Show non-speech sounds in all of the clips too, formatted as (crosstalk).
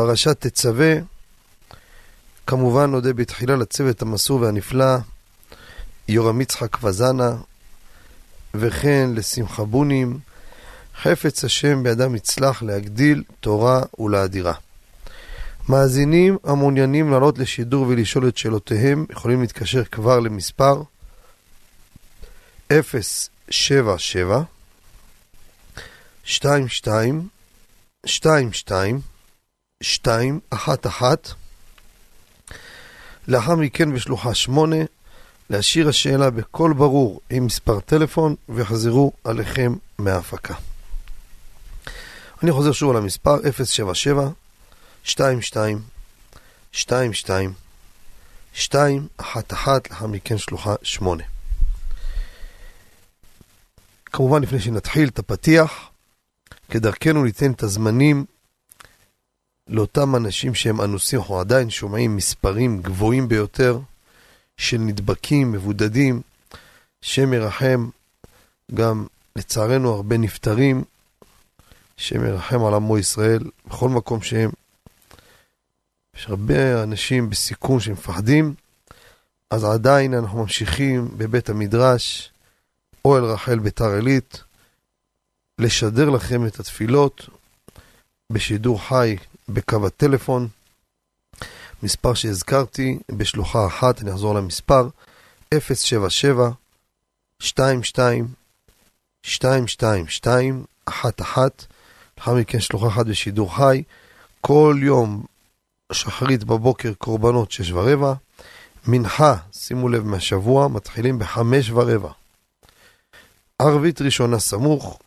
פרשת תצווה. כמובן נודה בתחילה לצוות המסור והנפלא, יורם יצחק וזנה, וכן לשמחה בונים, חפץ השם בידם יצלח להגדיל תורה ולאדירה. מאזינים המעוניינים לעלות לשידור ולשאול את שאלותיהם יכולים להתקשר כבר למספר 077 22 22 211 לאחר מכן בשלוחה 8 להשאיר השאלה בקול ברור עם מספר טלפון ויחזרו עליכם מההפקה. אני חוזר שוב על המספר 077 22 22 211 לאחר מכן שלוחה 8 כמובן, לפני שנתחיל את הפתיח, כדרכנו ניתן את הזמנים לאותם אנשים שהם אנוסים, אנחנו עדיין שומעים מספרים גבוהים ביותר של נדבקים, מבודדים, שם ירחם, גם לצערנו הרבה נפטרים, שם ירחם על עמו ישראל, בכל מקום שהם. יש הרבה אנשים בסיכון שמפחדים, אז עדיין אנחנו ממשיכים בבית המדרש, אוהל רחל ביתר עילית, לשדר לכם את התפילות בשידור חי בקו הטלפון, מספר שהזכרתי בשלוחה אחת, אני אחזור למספר, 077 22 222 11 לאחר מכן שלוחה אחת בשידור חי, כל יום שחרית בבוקר קורבנות שש ורבע, מנחה, שימו לב מהשבוע, מתחילים בחמש ורבע. ערבית ראשונה סמוך,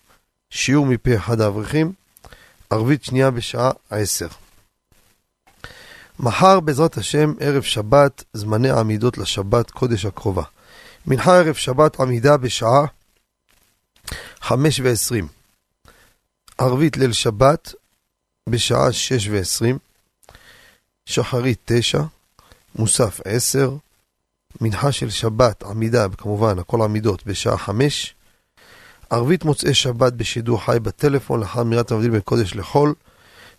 שיעור מפי אחד האברכים, ערבית שנייה בשעה עשר. מחר בעזרת השם ערב שבת, זמני עמידות לשבת קודש הקרובה. מנחה ערב שבת עמידה בשעה חמש ועשרים. ערבית ליל שבת בשעה שש ועשרים. שחרית תשע, מוסף עשר. מנחה של שבת עמידה, כמובן הכל עמידות בשעה חמש. ערבית מוצאי שבת בשידור חי בטלפון לאחר מירת המבדיל בין קודש לחול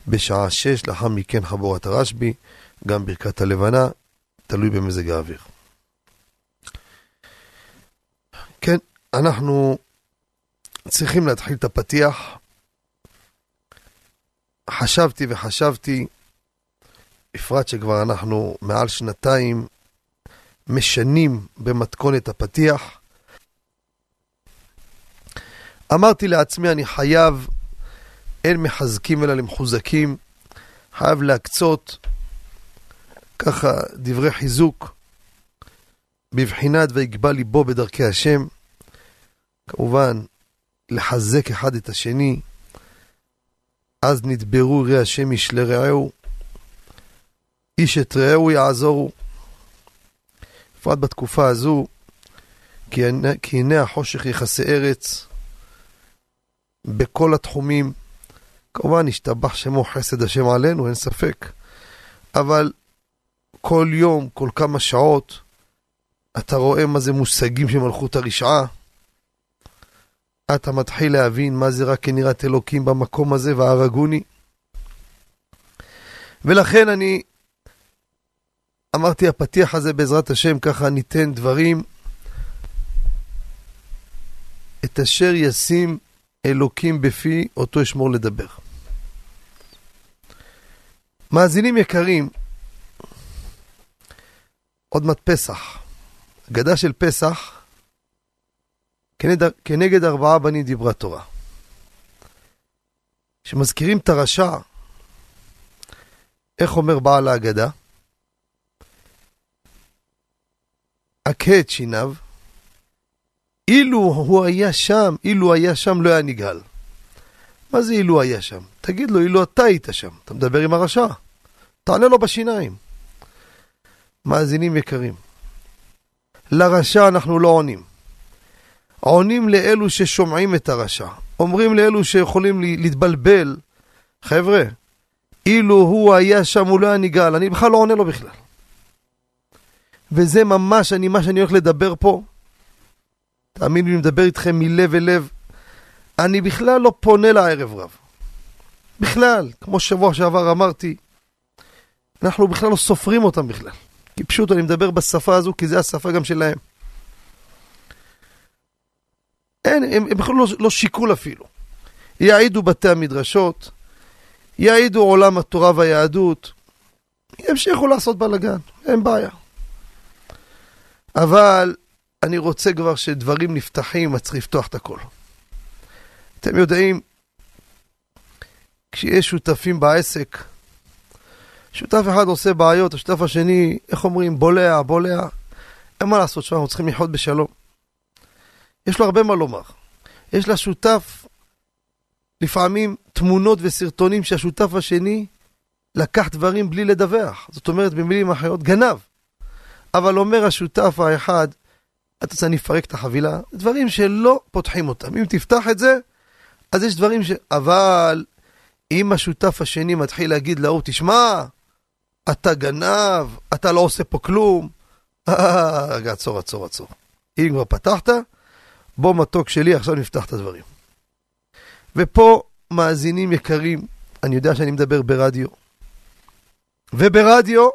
בשעה שש, לאחר מכן חבורת הרשב"י, גם ברכת הלבנה, תלוי במזג האוויר. כן, אנחנו צריכים להתחיל את הפתיח. חשבתי וחשבתי, בפרט שכבר אנחנו מעל שנתיים משנים במתכונת הפתיח, אמרתי לעצמי, אני חייב, אין מחזקים אלא למחוזקים, חייב להקצות ככה דברי חיזוק בבחינת ויגבה ליבו בדרכי השם. כמובן, לחזק אחד את השני. אז נדברו יראי השם איש לרעהו, איש את רעהו יעזורו. בפרט בתקופה הזו, כי הנה החושך יכסה ארץ, בכל התחומים. כמובן, השתבח שמו חסד השם עלינו, אין ספק. אבל כל יום, כל כמה שעות, אתה רואה מה זה מושגים של מלכות הרשעה. אתה מתחיל להבין מה זה רק כנראת אלוקים במקום הזה, והרגוני. ולכן אני אמרתי, הפתיח הזה בעזרת השם, ככה ניתן דברים. את אשר ישים אלוקים בפי, אותו אשמור לדבר. מאזינים יקרים, עוד מעט פסח. אגדה של פסח, כנגד, כנגד ארבעה בנים דיברה תורה. כשמזכירים את הרשע, איך אומר בעל ההגדה? הכה את שיניו, אילו הוא היה שם, אילו היה שם לא היה נגאל. מה זה אילו היה שם? תגיד לו, אילו אתה היית שם. אתה מדבר עם הרשע. תענה לו בשיניים. מאזינים יקרים, לרשע אנחנו לא עונים. עונים לאלו ששומעים את הרשע. אומרים לאלו שיכולים להתבלבל, חבר'ה, אילו הוא היה שם הוא לא היה נגאל, אני בכלל לא עונה לו בכלל. וזה ממש אני, מה שאני הולך לדבר פה. תאמינו לי, מדבר איתכם מלב אל לב. אני בכלל לא פונה לערב רב. בכלל, כמו שבוע שעבר אמרתי, אנחנו בכלל לא סופרים אותם בכלל. כי פשוט אני מדבר בשפה הזו, כי זה השפה גם שלהם. אין, הם, הם בכלל לא, לא שיקול אפילו. יעידו בתי המדרשות, יעידו עולם התורה והיהדות, ימשיכו לעשות בלאגן, אין בעיה. אבל אני רוצה כבר שדברים נפתחים, אז צריך לפתוח את הכל. אתם יודעים, כשיש שותפים בעסק, שותף אחד עושה בעיות, השותף השני, איך אומרים, בולע, בולע. אין מה לעשות, שאנחנו צריכים לחיות בשלום. יש לו הרבה מה לומר. יש לשותף לפעמים תמונות וסרטונים שהשותף השני לקח דברים בלי לדווח. זאת אומרת, במילים אחרות, גנב. אבל אומר השותף האחד, אתה רוצה אני אפרק את החבילה? דברים שלא פותחים אותם. אם תפתח את זה, אז יש דברים ש... אבל אם השותף השני מתחיל להגיד להוא, תשמע, אתה גנב, אתה לא עושה פה כלום. רגע, עצור, עצור, עצור. אם כבר פתחת, בוא מתוק שלי, עכשיו נפתח את הדברים. ופה, מאזינים יקרים, אני יודע שאני מדבר ברדיו. וברדיו,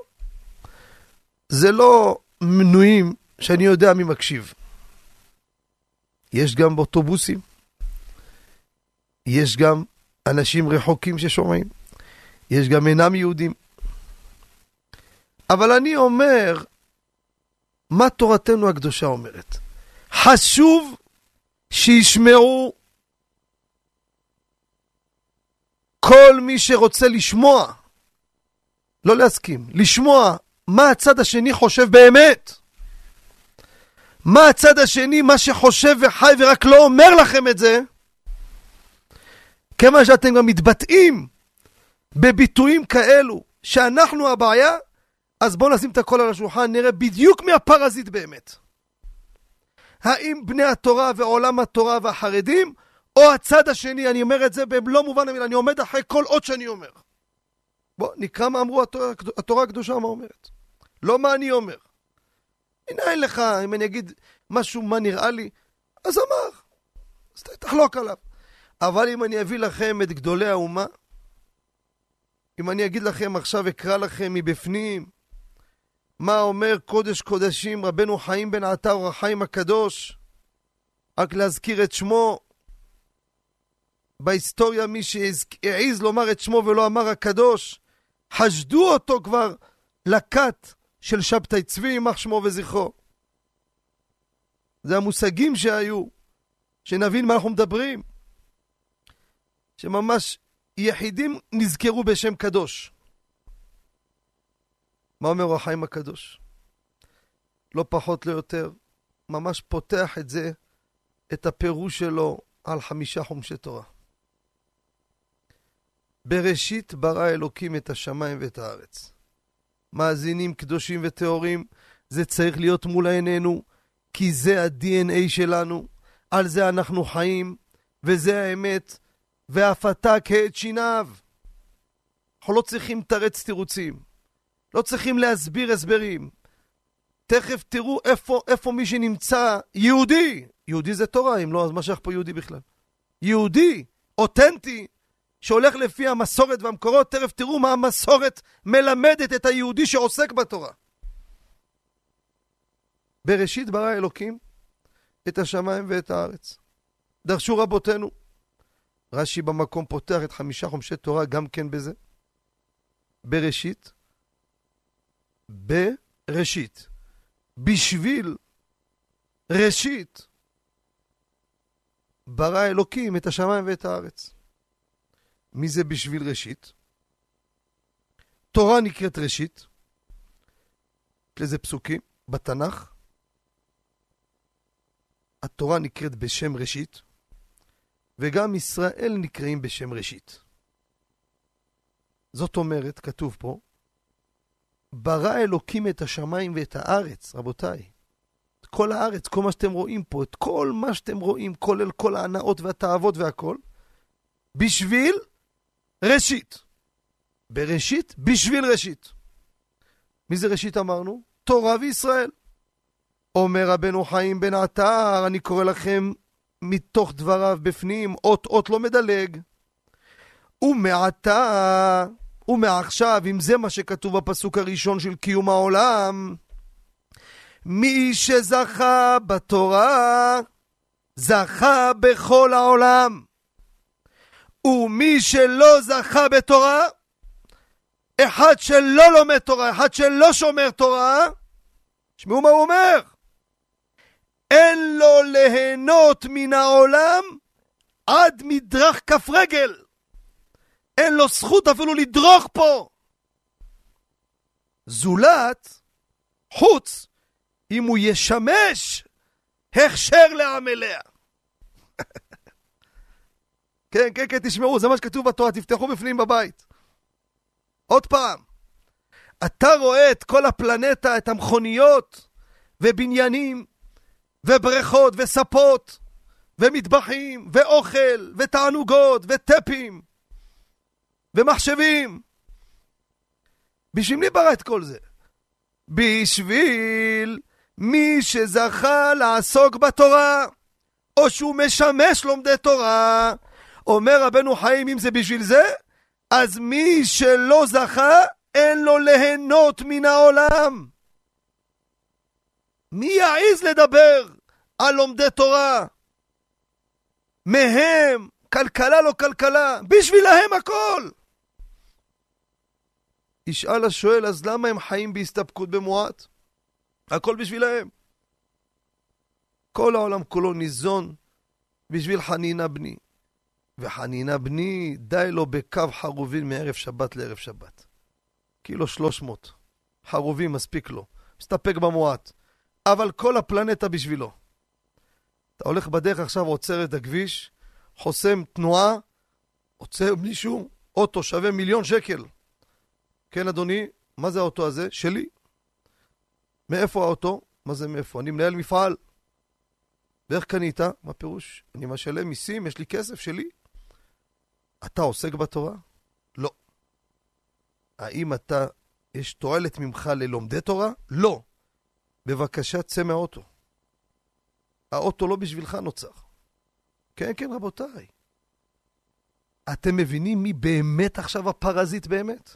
זה לא מנויים שאני יודע מי מקשיב. יש גם באוטובוסים, יש גם אנשים רחוקים ששומעים, יש גם אינם יהודים. אבל אני אומר, מה תורתנו הקדושה אומרת? חשוב שישמעו כל מי שרוצה לשמוע, לא להסכים, לשמוע מה הצד השני חושב באמת. מה הצד השני, מה שחושב וחי ורק לא אומר לכם את זה, כיוון שאתם גם מתבטאים בביטויים כאלו שאנחנו הבעיה, אז בואו נשים את הכל על השולחן, נראה בדיוק מי הפרזיט באמת. האם בני התורה ועולם התורה והחרדים, או הצד השני, אני אומר את זה במלוא מובן המילה, אני עומד אחרי כל אות שאני אומר. בוא, נקרא מה אמרו התורה, התורה הקדושה, מה אומרת. לא מה אני אומר. מנין לך, אם אני אגיד משהו מה נראה לי, אז אמר, אז תחלוק עליו. אבל אם אני אביא לכם את גדולי האומה, אם אני אגיד לכם עכשיו, אקרא לכם מבפנים, מה אומר קודש קודשים רבנו חיים בן עטר החיים הקדוש, רק להזכיר את שמו. בהיסטוריה מי שהעז לומר את שמו ולא אמר הקדוש, חשדו אותו כבר לכת של שבתאי צבי, יימח שמו וזכרו. זה המושגים שהיו, שנבין מה אנחנו מדברים. שממש יחידים נזכרו בשם קדוש. מה אומר החיים הקדוש? לא פחות, לא יותר, ממש פותח את זה, את הפירוש שלו על חמישה חומשי תורה. בראשית ברא אלוקים את השמיים ואת הארץ. מאזינים קדושים וטהורים, זה צריך להיות מול עינינו, כי זה ה-DNA שלנו, על זה אנחנו חיים, וזה האמת, ואף אתה כעת שיניו. אנחנו לא צריכים לתרץ תירוצים, לא צריכים להסביר הסברים. תכף תראו איפה, איפה מי שנמצא יהודי. יהודי זה תורה, אם לא, אז מה שייך פה יהודי בכלל? יהודי, אותנטי, שהולך לפי המסורת והמקורות, תכף תראו מה המסורת מלמדת את היהודי שעוסק בתורה. בראשית ברא אלוקים את השמיים ואת הארץ. דרשו רבותינו. רש"י במקום פותח את חמישה חומשי תורה גם כן בזה. בראשית. בראשית. בשביל ראשית ברא אלוקים את השמיים ואת הארץ. מי זה בשביל ראשית? תורה נקראת ראשית. יש לזה פסוקים בתנ"ך. התורה נקראת בשם ראשית. וגם ישראל נקראים בשם ראשית. זאת אומרת, כתוב פה, ברא אלוקים את השמיים ואת הארץ, רבותיי. את כל הארץ, כל מה שאתם רואים פה, את כל מה שאתם רואים, כולל כל ההנאות והתאוות והכל, בשביל ראשית. בראשית, בשביל ראשית. מי זה ראשית אמרנו? תורה וישראל. אומר רבנו חיים בן עטר, אני קורא לכם מתוך דבריו בפנים, אות אות לא מדלג. ומעתה, ומעכשיו, אם זה מה שכתוב בפסוק הראשון של קיום העולם, מי שזכה בתורה, זכה בכל העולם. ומי שלא זכה בתורה, אחד שלא לומד תורה, אחד שלא שומר תורה, תשמעו מה הוא אומר. אין לו ליהנות מן העולם עד מדרך כף רגל. אין לו זכות אפילו לדרוך פה. זולת, חוץ, אם הוא ישמש הכשר לעמליה. (laughs) כן, כן, כן, תשמעו, זה מה שכתוב בתורה, תפתחו בפנים בבית. עוד פעם, אתה רואה את כל הפלנטה, את המכוניות ובניינים ובריכות וספות ומטבחים ואוכל ותענוגות וטפים ומחשבים. בשביל מי ברא את כל זה? בשביל מי זכה לעסוק בתורה, או שהוא משמש לומדי תורה. אומר רבנו חיים, אם זה בשביל זה, אז מי שלא זכה, אין לו ליהנות מן העולם. מי יעז לדבר על לומדי תורה? מהם, כלכלה לא כלכלה, בשבילהם הכל. ישאל השואל, אז למה הם חיים בהסתפקות במועט? הכל בשבילהם. כל העולם כולו ניזון בשביל חנינה בני. וחנינה בני, די לו בקו חרובין מערב שבת לערב שבת. קילו שלוש מאות. חרובים מספיק לו. מסתפק במועט. אבל כל הפלנטה בשבילו. אתה הולך בדרך עכשיו, עוצר את הכביש, חוסם תנועה, עוצר מישהו, אוטו שווה מיליון שקל. כן, אדוני, מה זה האוטו הזה? שלי. מאיפה האוטו? מה זה מאיפה? אני מנהל מפעל. ואיך קנית? מה פירוש? אני משלם מיסים, יש לי כסף שלי. אתה עוסק בתורה? לא. האם אתה, יש תועלת ממך ללומדי תורה? לא. בבקשה, צא מהאוטו. האוטו לא בשבילך נוצר. כן, כן, רבותיי. אתם מבינים מי באמת עכשיו הפרזיט באמת?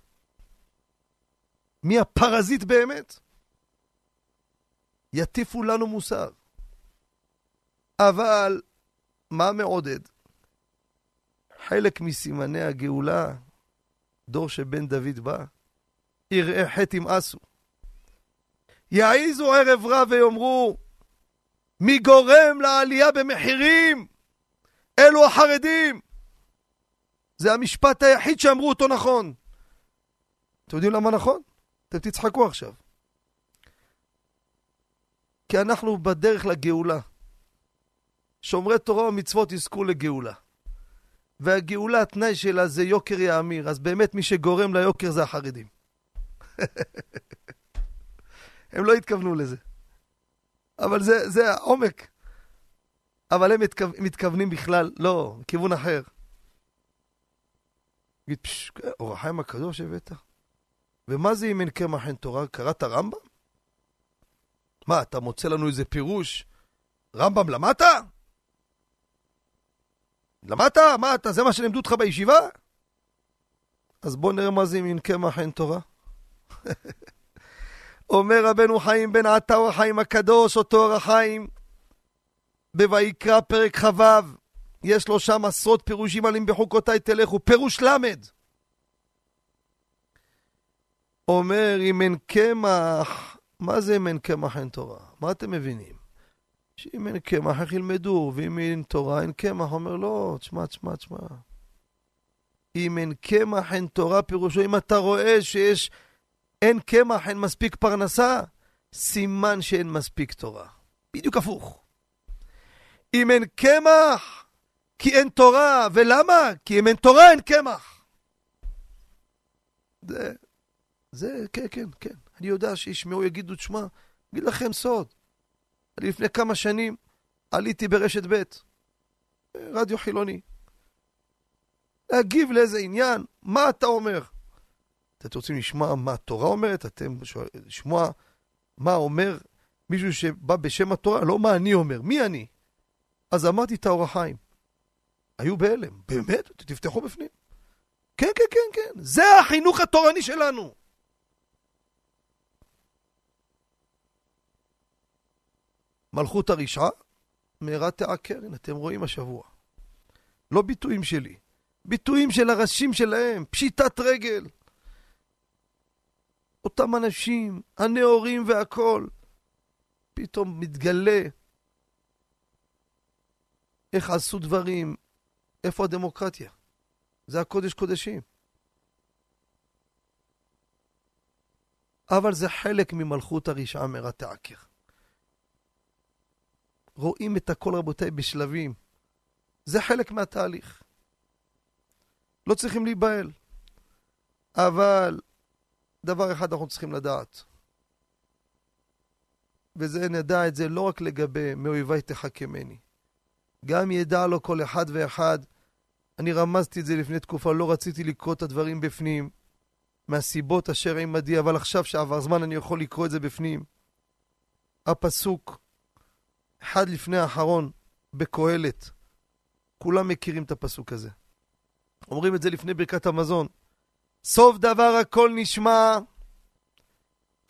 מי הפרזיט באמת? יטיפו לנו מוסר. אבל מה מעודד? חלק מסימני הגאולה, דור שבן דוד בא, יראי חטא ימאסו. יעיזו ערב רב ויאמרו, מי גורם לעלייה במחירים? אלו החרדים. זה המשפט היחיד שאמרו אותו נכון. אתם יודעים למה נכון? אתם תצחקו עכשיו. כי אנחנו בדרך לגאולה. שומרי תורה ומצוות יזכו לגאולה. והגאולה, התנאי שלה זה יוקר יאמיר, אז באמת מי שגורם ליוקר זה החרדים. (laughs) הם לא התכוונו לזה. אבל זה, זה העומק. אבל הם מתכו... מתכוונים בכלל, לא, כיוון אחר. תגיד, פשש, אור החיים הקדוש הבאת? ומה זה אם אין קמח אין תורה? קראת רמב"ם? מה, אתה מוצא לנו איזה פירוש? רמב"ם למדת? למדת? מה אתה, זה מה שלימדו אותך בישיבה? אז בוא נראה מה זה אם אין קמח אין תורה. (laughs) אומר רבנו חיים בן עטה אור החיים הקדוש, אותו אור החיים, בויקרא פרק כ"ו, יש לו שם עשרות פירושים על אם בחוקותיי תלכו, פירוש למד. אומר אם אין קמח, מה זה אם אין קמח אין תורה? מה אתם מבינים? שאם אין קמח איך ילמדו, ואם אין תורה אין קמח, אומר לא, תשמע, תשמע, תשמע. אם אין קמח אין תורה, פירושו אם אתה רואה שיש אין קמח, אין מספיק פרנסה, סימן שאין מספיק תורה. בדיוק הפוך. אם אין קמח, כי אין תורה, ולמה? כי אם אין תורה אין קמח. זה, זה, כן, כן, כן. אני יודע שישמעו, יגידו, תשמע, אגיד לכם סוד. אני לפני כמה שנים עליתי ברשת ב', רדיו חילוני. להגיב לאיזה עניין, מה אתה אומר? אתם רוצים לשמוע מה התורה אומרת? אתם לשמוע מה אומר מישהו שבא בשם התורה? לא מה אני אומר, מי אני? אז אמרתי את האור החיים. היו בהלם. באמת? תפתחו בפנים. כן, כן, כן, כן. זה החינוך התורני שלנו. מלכות הרשעה, מהרה תעקר, הנה אתם רואים השבוע. לא ביטויים שלי, ביטויים של הראשים שלהם, פשיטת רגל. אותם אנשים, הנאורים והכול, פתאום מתגלה איך עשו דברים, איפה הדמוקרטיה? זה הקודש קודשים. אבל זה חלק ממלכות הרשעה תעקר. רואים את הכל, רבותיי, בשלבים. זה חלק מהתהליך. לא צריכים להיבהל. אבל דבר אחד אנחנו צריכים לדעת, וזה נדע את זה לא רק לגבי מאויבי תחכמני. גם ידע לו כל אחד ואחד. אני רמזתי את זה לפני תקופה, לא רציתי לקרוא את הדברים בפנים, מהסיבות אשר עמדי, אבל עכשיו שעבר זמן אני יכול לקרוא את זה בפנים. הפסוק, אחד לפני האחרון, בקהלת. כולם מכירים את הפסוק הזה. אומרים את זה לפני ברכת המזון. סוף דבר הכל נשמע,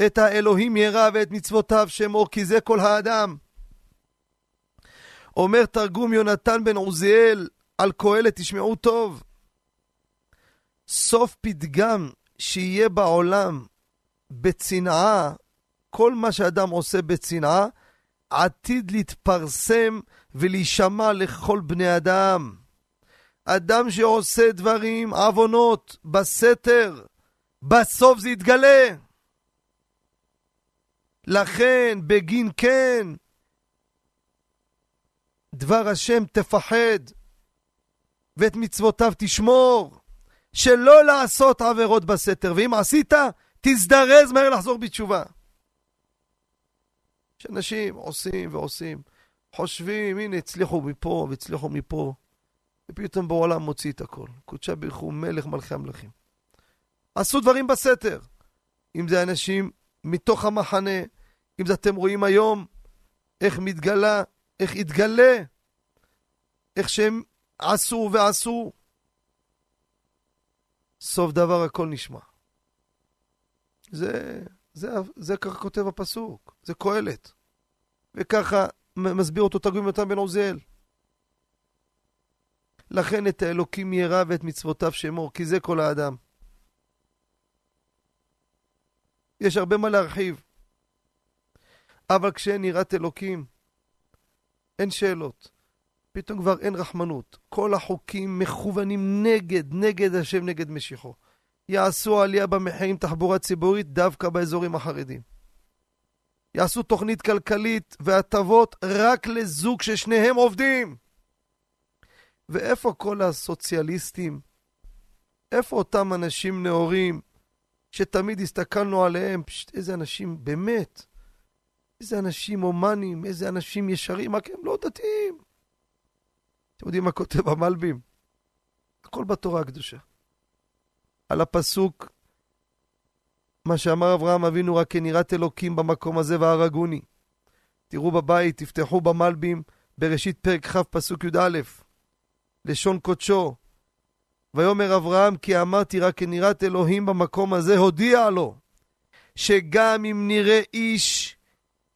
את האלוהים ירא ואת מצוותיו שמור, כי זה כל האדם. אומר תרגום יונתן בן עוזיאל על קהלת, תשמעו טוב. סוף פתגם שיהיה בעולם בצנעה, כל מה שאדם עושה בצנעה, עתיד להתפרסם ולהישמע לכל בני אדם. אדם שעושה דברים, עוונות, בסתר, בסוף זה יתגלה. לכן, בגין כן, דבר השם תפחד, ואת מצוותיו תשמור, שלא לעשות עבירות בסתר, ואם עשית, תזדרז מהר לחזור בתשובה. שאנשים עושים ועושים, חושבים, הנה, הצליחו מפה והצליחו מפה, ופתאום בעולם מוציא את הכל. קודשה ברכו מלך מלכי המלכים. עשו דברים בסתר. אם זה אנשים מתוך המחנה, אם זה אתם רואים היום איך מתגלה, איך התגלה, איך שהם עשו ועשו. סוף דבר הכל נשמע. זה, זה, זה ככה כותב הפסוק, זה קהלת. וככה מסביר אותו תרגום יונתן בן עוזיאל. לכן את האלוקים ירא ואת מצוותיו שמור, כי זה כל האדם. יש הרבה מה להרחיב. אבל כשאין יראת אלוקים, אין שאלות. פתאום כבר אין רחמנות. כל החוקים מכוונים נגד, נגד השם, נגד משיחו. יעשו עלייה במחירים תחבורה ציבורית דווקא באזורים החרדים. יעשו תוכנית כלכלית והטבות רק לזוג ששניהם עובדים. ואיפה כל הסוציאליסטים? איפה אותם אנשים נאורים שתמיד הסתכלנו עליהם? פשט, איזה אנשים, באמת. איזה אנשים הומניים, איזה אנשים ישרים, רק הם לא דתיים. אתם יודעים מה כותב המלבים? הכל בתורה הקדושה. על הפסוק, מה שאמר אברהם אבינו, רק כנראת אלוקים במקום הזה והרגוני. תראו בבית, תפתחו במלבים, בראשית פרק כ', פסוק י"א. לשון קודשו. ויאמר אברהם כי אמרתי רק כנראת אלוהים במקום הזה, הודיע לו שגם אם נראה איש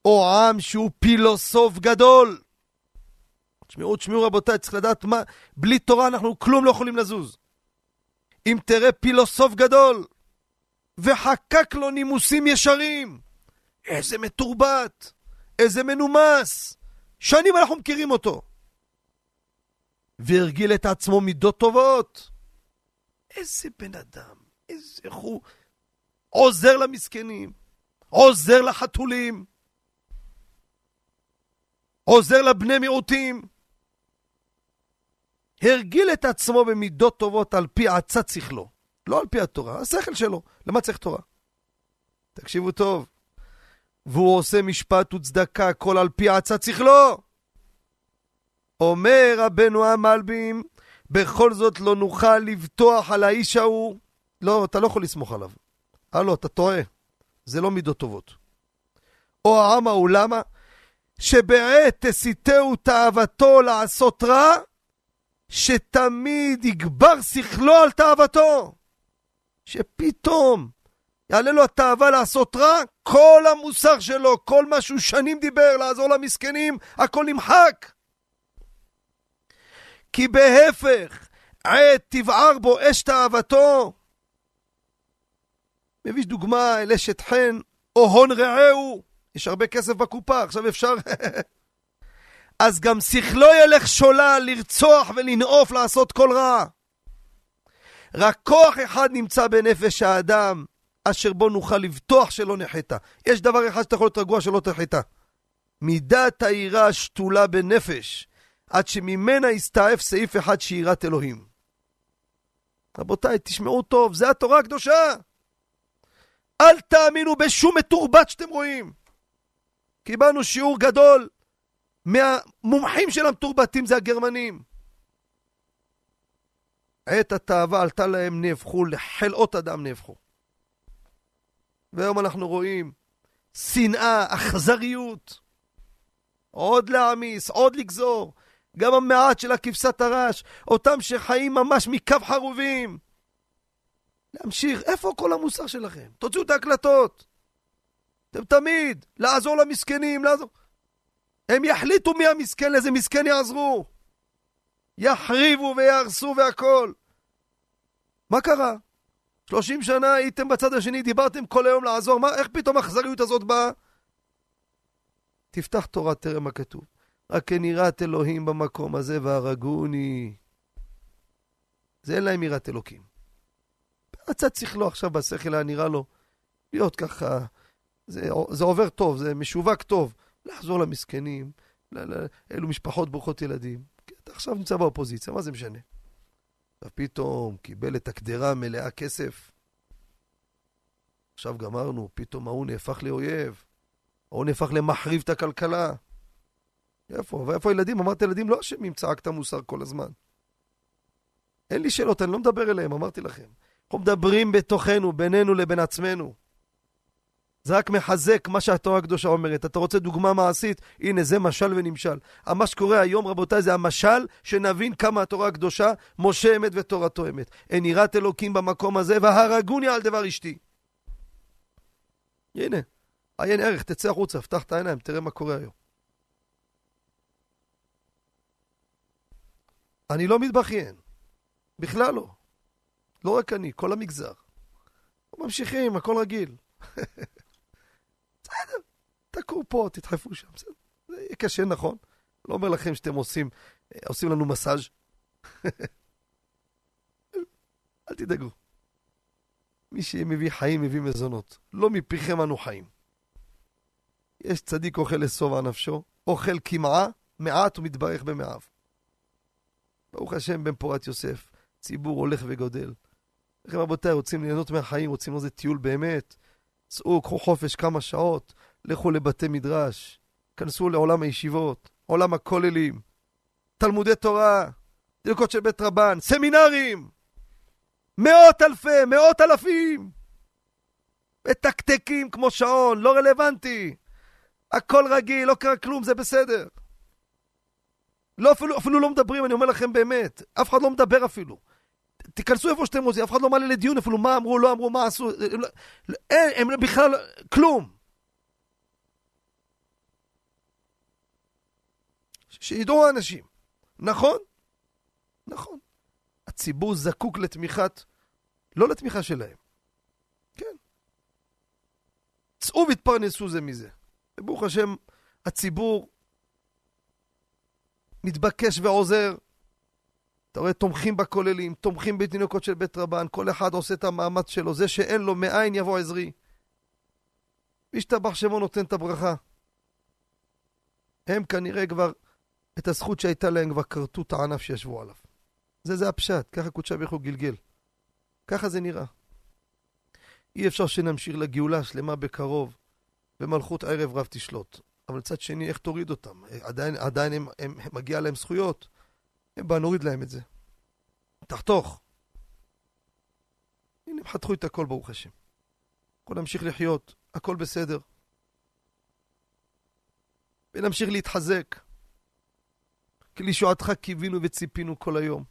או עם שהוא פילוסוף גדול, תשמעו, תשמעו רבותיי, צריך לדעת מה, בלי תורה אנחנו כלום לא יכולים לזוז. אם תראה פילוסוף גדול וחקק לו נימוסים ישרים, איזה מתורבת, איזה מנומס, שנים אנחנו מכירים אותו. והרגיל את עצמו מידות טובות. איזה בן אדם, איזה, איך הוא עוזר למסכנים, עוזר לחתולים, עוזר לבני מיעוטים. הרגיל את עצמו במידות טובות על פי עצת שכלו. לא על פי התורה, השכל שלו. למה צריך תורה? תקשיבו טוב. והוא עושה משפט וצדקה, כל על פי עצת שכלו. אומר רבנו המלבים, בכל זאת לא נוכל לבטוח על האיש ההוא. לא, אתה לא יכול לסמוך עליו. הלו, אתה טועה. זה לא מידות טובות. או העם ההוא, למה? שבעת תסיתהו תאוותו לעשות רע, שתמיד יגבר שכלו על תאוותו. שפתאום יעלה לו התאווה לעשות רע, כל המוסר שלו, כל מה שהוא שנים דיבר, לעזור למסכנים, הכל נמחק. כי בהפך, עת תבער בו אש תאוותו. מביא דוגמה אל אשת חן, או הון רעהו. יש הרבה כסף בקופה, עכשיו אפשר... (laughs) אז גם שכלו ילך שולל, לרצוח ולנאוף, לעשות כל רע. רק כוח אחד נמצא בנפש האדם, אשר בו נוכל לבטוח שלא נחתה. יש דבר אחד שאתה יכול להיות רגוע שלא תחתה. מידת היראה שתולה בנפש, עד שממנה יסתעף סעיף אחד שיראת אלוהים. רבותיי, תשמעו טוב, זה התורה הקדושה. אל תאמינו בשום מתורבת שאתם רואים. קיבלנו שיעור גדול מהמומחים של המתורבתים, זה הגרמנים. עת התאווה עלתה להם נהפכו, לחלאות אדם נהפכו. והיום אנחנו רואים שנאה, אכזריות, עוד להעמיס, עוד לגזור. גם המעט של הכבשת הרש, אותם שחיים ממש מקו חרובים. להמשיך, איפה כל המוסר שלכם? תוציאו את ההקלטות. אתם תמיד, לעזור למסכנים, לעזור... הם יחליטו מי המסכן, לאיזה מסכן יעזרו. יחריבו ויהרסו והכל. מה קרה? 30 שנה הייתם בצד השני, דיברתם כל היום לעזור, מה, איך פתאום האכזריות הזאת באה? תפתח תורה טרם הכתוב. רק כן יראת אלוהים במקום הזה והרגוני. זה אין להם יראת אלוקים. רצה שכלו עכשיו בשכל היה נראה לו להיות ככה, זה, זה עובר טוב, זה משווק טוב. לעזור למסכנים, אלו משפחות ברוכות ילדים. אתה עכשיו נמצא באופוזיציה, מה זה משנה? ופתאום קיבל את הקדרה מלאה כסף. עכשיו גמרנו, פתאום ההוא נהפך לאויב. ההוא נהפך למחריב את הכלכלה. איפה? ואיפה הילדים? אמרת, ילדים לא אשמים, צעקת מוסר כל הזמן. אין לי שאלות, אני לא מדבר אליהם, אמרתי לכם. אנחנו מדברים בתוכנו, בינינו לבין עצמנו. זה רק מחזק מה שהתורה הקדושה אומרת. אתה רוצה דוגמה מעשית? הנה, זה משל ונמשל. מה שקורה היום, רבותיי, זה המשל שנבין כמה התורה הקדושה, משה אמת ותורתו אמת. אין יראת אלוקים במקום הזה, והרגוני על דבר אשתי. הנה, עיין ערך, תצא החוצה, פתח את העיניים, תראה מה קורה היום. אני לא מתבכיין, בכלל לא. לא רק אני, כל המגזר. ממשיכים, הכל רגיל. (laughs) בסדר, תקעו פה, תדחפו שם, בסדר. זה יהיה קשה, נכון? לא אומר לכם שאתם עושים, עושים לנו מסאז'. (laughs) אל תדאגו. מי שמביא חיים מביא מזונות. לא מפיכם אנו חיים. יש צדיק אוכל לשובע נפשו, אוכל קמעה, מעט ומתברך במאיו. ברוך השם בן פורת יוסף, ציבור הולך וגודל. לכם רבותיי, רוצים ליהנות מהחיים, רוצים איזה טיול באמת, צאו, קחו חופש כמה שעות, לכו לבתי מדרש, כנסו לעולם הישיבות, עולם הכוללים, תלמודי תורה, דלקות של בית רבן, סמינרים, מאות אלפי, מאות אלפים, מתקתקים כמו שעון, לא רלוונטי, הכל רגיל, לא קרה כלום, זה בסדר. לא, אפילו, אפילו לא מדברים, אני אומר לכם באמת, אף אחד לא מדבר אפילו. תיכנסו איפה שאתם רוצים, אף אחד לא מעלה לדיון אפילו מה אמרו, לא אמרו, מה עשו, לא- אין, הם בכלל, כלום. שידעו האנשים. נכון? נכון. הציבור זקוק לתמיכת, לא לתמיכה שלהם. כן. צאו והתפרנסו זה מזה. ברוך השם, הציבור מתבקש ועוזר. אתה רואה, תומכים בכוללים, תומכים בתינוקות של בית רבן, כל אחד עושה את המאמץ שלו. זה שאין לו, מאין יבוא עזרי. וישתבח שמו נותן את הברכה. הם כנראה כבר, את הזכות שהייתה להם כבר כרתו את הענף שישבו עליו. זה, זה הפשט, ככה קודשה ברוך הוא גלגל. ככה זה נראה. אי אפשר שנמשיך לגאולה שלמה בקרוב, ומלכות ערב רב תשלוט. אבל מצד שני, איך תוריד אותם? עדיין, עדיין הם, הם, הם, מגיע להם זכויות. הם בא, נוריד להם את זה. תחתוך. הנה, הם חתכו את הכל, ברוך השם. הכל נמשיך לחיות, הכל בסדר. ונמשיך להתחזק. כי לישועתך קיווינו וציפינו כל היום.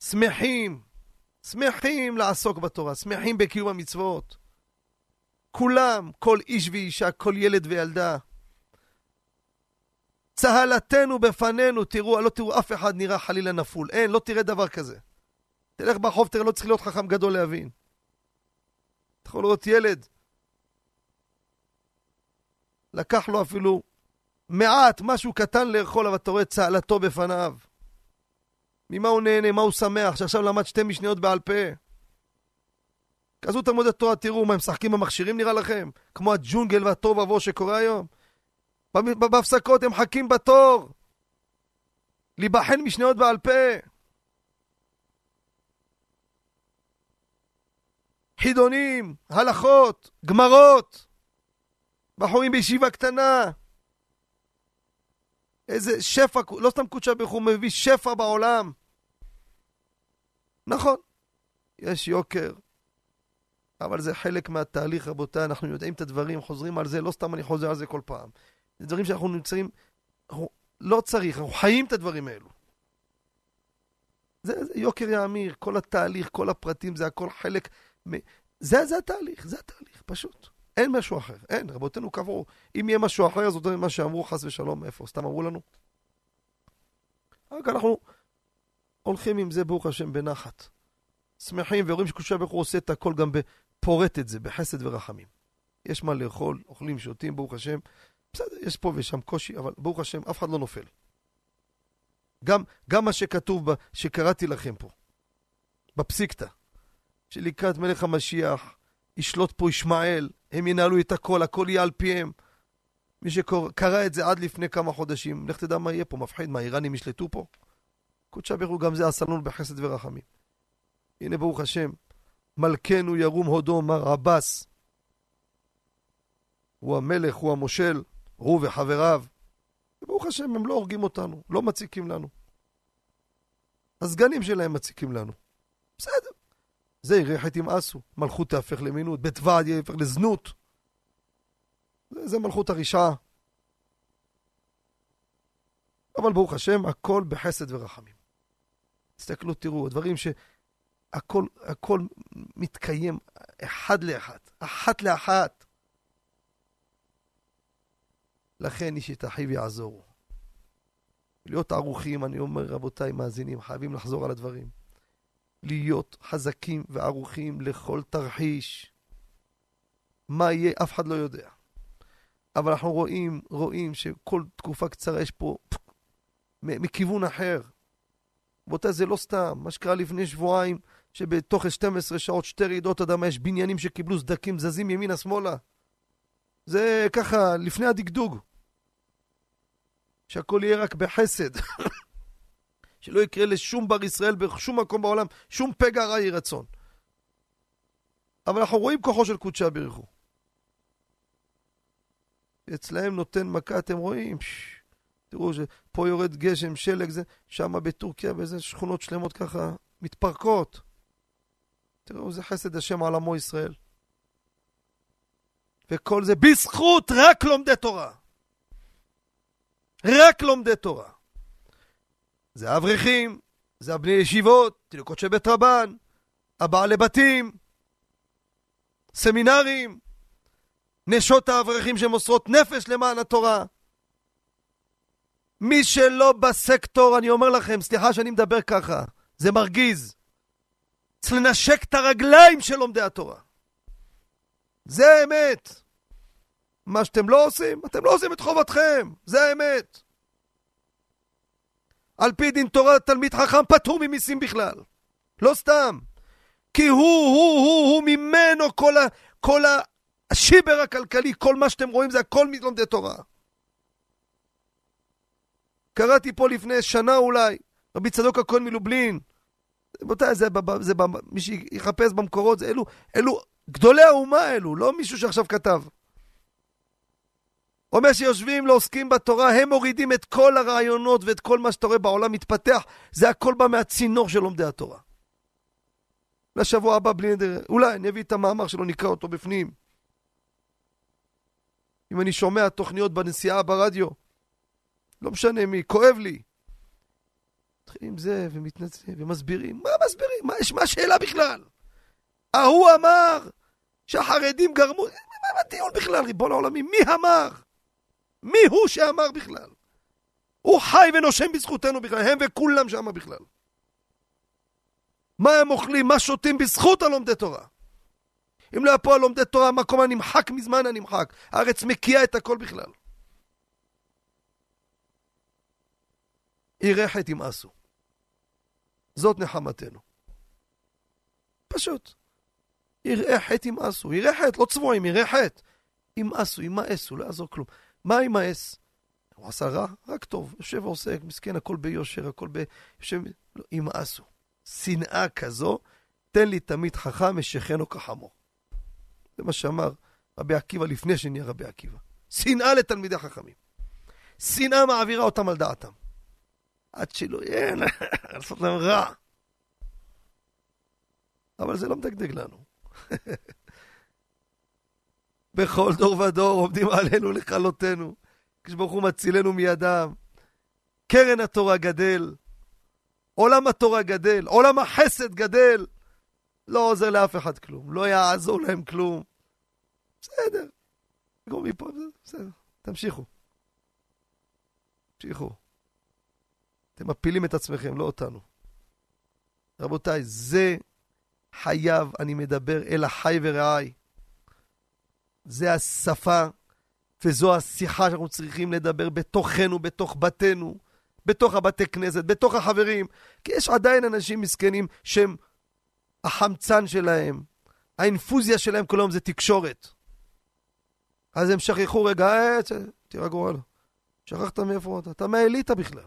שמחים, שמחים לעסוק בתורה, שמחים בקיום המצוות. כולם, כל איש ואישה, כל ילד וילדה. צהלתנו בפנינו, תראו, לא תראו אף אחד נראה חלילה נפול. אין, לא תראה דבר כזה. תלך ברחוב, תראה, לא צריך להיות חכם גדול להבין. אתה יכול לראות ילד, לקח לו אפילו מעט, משהו קטן לאכול, אבל אתה רואה צהלתו בפניו. ממה הוא נהנה, מה הוא שמח, שעכשיו למד שתי משניות בעל פה. כזו תלמוד התורה, תראו מה הם משחקים במכשירים נראה לכם? כמו הג'ונגל והטוב ובוהו שקורה היום? בהפסקות הם מחכים בתור. להיבחן משניות בעל פה. חידונים, הלכות, גמרות. בחורים בישיבה קטנה. איזה שפע, לא סתם קודשא ברוך הוא מביא שפע בעולם. נכון, יש יוקר, אבל זה חלק מהתהליך, רבותיי, אנחנו יודעים את הדברים, חוזרים על זה, לא סתם אני חוזר על זה כל פעם. זה דברים שאנחנו נמצאים, אנחנו לא צריך, אנחנו חיים את הדברים האלו. זה, זה יוקר יאמיר, כל התהליך, כל הפרטים, זה הכל חלק, מ... זה, זה התהליך, זה התהליך, פשוט. אין משהו אחר, אין, רבותינו קבעו. אם יהיה משהו אחר, זאת אומרת מה שאמרו חס ושלום, איפה? סתם אמרו לנו? רק אנחנו הולכים עם זה, ברוך השם, בנחת. שמחים ורואים שקדושה ברוך הוא עושה את הכל גם פורט את זה, בחסד ורחמים. יש מה לאכול, אוכלים, שותים, ברוך השם. בסדר, יש פה ושם קושי, אבל ברוך השם, אף אחד לא נופל. גם, גם מה שכתוב, ב, שקראתי לכם פה, בפסיקתא, שלקראת מלך המשיח, ישלוט פה ישמעאל, הם ינהלו את הכל, הכל יהיה על פיהם. מי שקרא את זה עד לפני כמה חודשים, לך תדע מה יהיה פה, מפחיד, מה, האיראנים ישלטו פה? קודשא ברוך הוא גם זה עשה לנו בחסד ורחמים. הנה ברוך השם, מלכנו ירום הודו, מר עבאס. הוא המלך, הוא המושל, הוא וחבריו. וברוך השם, הם לא הורגים אותנו, לא מציקים לנו. הסגנים שלהם מציקים לנו. בסדר. זה ירחת ימאסו. מלכות תהפך למינות, בית ועד יהפך לזנות. זה, זה מלכות הרשעה. אבל ברוך השם, הכל בחסד ורחמים. תסתכלו, תראו, הדברים שהכל הכל מתקיים אחד לאחד, אחת לאחת. לכן איש את אחיו יעזורו. להיות ערוכים, אני אומר, רבותיי, מאזינים, חייבים לחזור על הדברים. להיות חזקים וערוכים לכל תרחיש. מה יהיה, אף אחד לא יודע. אבל אנחנו רואים, רואים שכל תקופה קצרה יש פה מכיוון אחר. רבותיי, זה לא סתם. מה שקרה לפני שבועיים, שבתוך 12 שעות, שתי רעידות אדמה, יש בניינים שקיבלו סדקים, זזים ימינה-שמאלה. זה ככה, לפני הדגדוג. שהכל יהיה רק בחסד. (laughs) שלא יקרה לשום בר ישראל בשום מקום בעולם, שום פגע רע יהי רצון. אבל אנחנו רואים כוחו של קודשא בריחו. אצלהם נותן מכה, אתם רואים? פש, תראו שפה יורד גשם, שלג, זה, שם בטורקיה, באיזה שכונות שלמות ככה מתפרקות. תראו איזה חסד השם על עמו ישראל. וכל זה בזכות רק לומדי תורה. רק לומדי תורה. זה האברכים, זה הבני ישיבות, תינוקות של בית רבן, הבעלי בתים, סמינרים, נשות האברכים שמוסרות נפש למען התורה. מי שלא בסקטור, אני אומר לכם, סליחה שאני מדבר ככה, זה מרגיז. צריך לנשק את הרגליים של לומדי התורה. זה האמת. מה שאתם לא עושים, אתם לא עושים את חובתכם, זה האמת. על פי דין תורה תלמיד חכם פטור ממיסים בכלל. לא סתם. כי הוא, הוא, הוא, הוא ממנו כל, ה, כל השיבר הכלכלי, כל מה שאתם רואים זה הכל מלומדי תורה. קראתי פה לפני שנה אולי, רבי צדוק הכהן מלובלין. רבותיי, זה, זה, זה, מי שיחפש במקורות, זה אלו, אלו גדולי האומה אלו, לא מישהו שעכשיו כתב. אומר שיושבים, לא עוסקים בתורה, הם מורידים את כל הרעיונות ואת כל מה שאתה רואה בעולם מתפתח, זה הכל בא מהצינור של לומדי התורה. לשבוע הבא בלי נדר, אולי אני אביא את המאמר שלו, נקרא אותו בפנים. אם אני שומע תוכניות בנסיעה ברדיו, לא משנה מי, כואב לי. מתחילים זה ומתנצלים ומסבירים. מה מסבירים? מה, מה השאלה בכלל? ההוא אמר שהחרדים גרמו... מה הטיעון בכלל, ריבון העולמי? מי אמר? מי הוא שאמר בכלל? הוא חי ונושם בזכותנו בכלל, הם וכולם שמה בכלל. מה הם אוכלים, מה שותים בזכות הלומדי תורה. אם לא היה פה הלומדי תורה, המקום הנמחק מזמן הנמחק. הארץ מקיאה את הכל בכלל. יראה חטא ימאסו. זאת נחמתנו. פשוט. יראה חטא ימאסו. יראה חטא, לא צבועים, יראה חטא. ימאסו, ימאסו, לא יעזור כלום. מה ימאס? הוא עשה רע? רק טוב. יושב ועושה, מסכן, הכל ביושר, הכל ב... יושב... לא, ימאסו. שנאה כזו, תן לי תמיד חכם, אשכנו כחמור. זה מה שאמר רבי עקיבא לפני שנהיה רבי עקיבא. שנאה לתלמידי חכמים. שנאה מעבירה אותם על דעתם. עד שלא יהיה, (laughs) לעשות להם רע. אבל זה לא מדגדג לנו. (laughs) בכל דור ודור עומדים עלינו לכלותנו. כשברוך הוא מצילנו מידם. קרן התורה גדל, עולם התורה גדל, עולם החסד גדל. לא עוזר לאף אחד כלום, לא יעזור להם כלום. בסדר, נגמור מפה, בסדר, תמשיכו. תמשיכו. אתם מפילים את עצמכם, לא אותנו. רבותיי, זה חייב, אני מדבר אל החי ורעי. זה השפה וזו השיחה שאנחנו צריכים לדבר בתוכנו, בתוך בתינו, בתוך הבתי כנסת, בתוך החברים. כי יש עדיין אנשים מסכנים שהם החמצן שלהם, האינפוזיה שלהם כל היום זה תקשורת. אז הם שכחו רגע, אה, תירגעו הלאה. שכחת מאיפה אתה? אתה מהאליטה בכלל.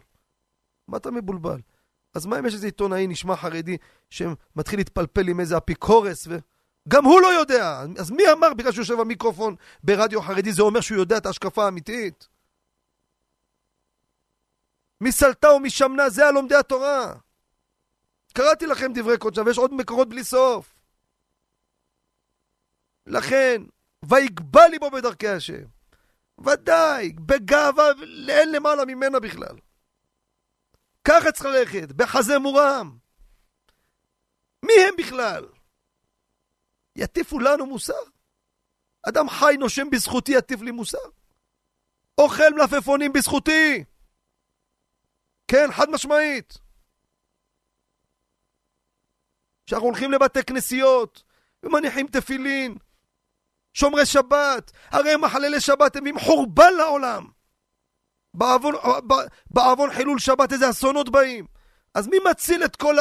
מה אתה מבולבל? אז מה אם יש איזה עיתונאי נשמע חרדי שמתחיל להתפלפל עם איזה אפיקורס ו... גם הוא לא יודע. אז מי אמר בגלל שהוא יושב במיקרופון ברדיו חרדי זה אומר שהוא יודע את ההשקפה האמיתית? מסלטה ומשמנה זה הלומדי התורה. קראתי לכם דברי קודשם ויש עוד מקורות בלי סוף. לכן, ויגבה ליבו בדרכי השם. ודאי, בגאווה לאין למעלה ממנה בכלל. ככה צריך ללכת, בחזה מורם. מי הם בכלל? יטיפו לנו מוסר? אדם חי נושם בזכותי יטיף לי מוסר? אוכל מלפפונים בזכותי! כן, חד משמעית. שאנחנו הולכים לבתי כנסיות ומניחים תפילין, שומרי שבת, הרי מחללי שבת הם עם חורבן לעולם. בעוון, בעוון חילול שבת איזה אסונות באים. אז מי מציל את כל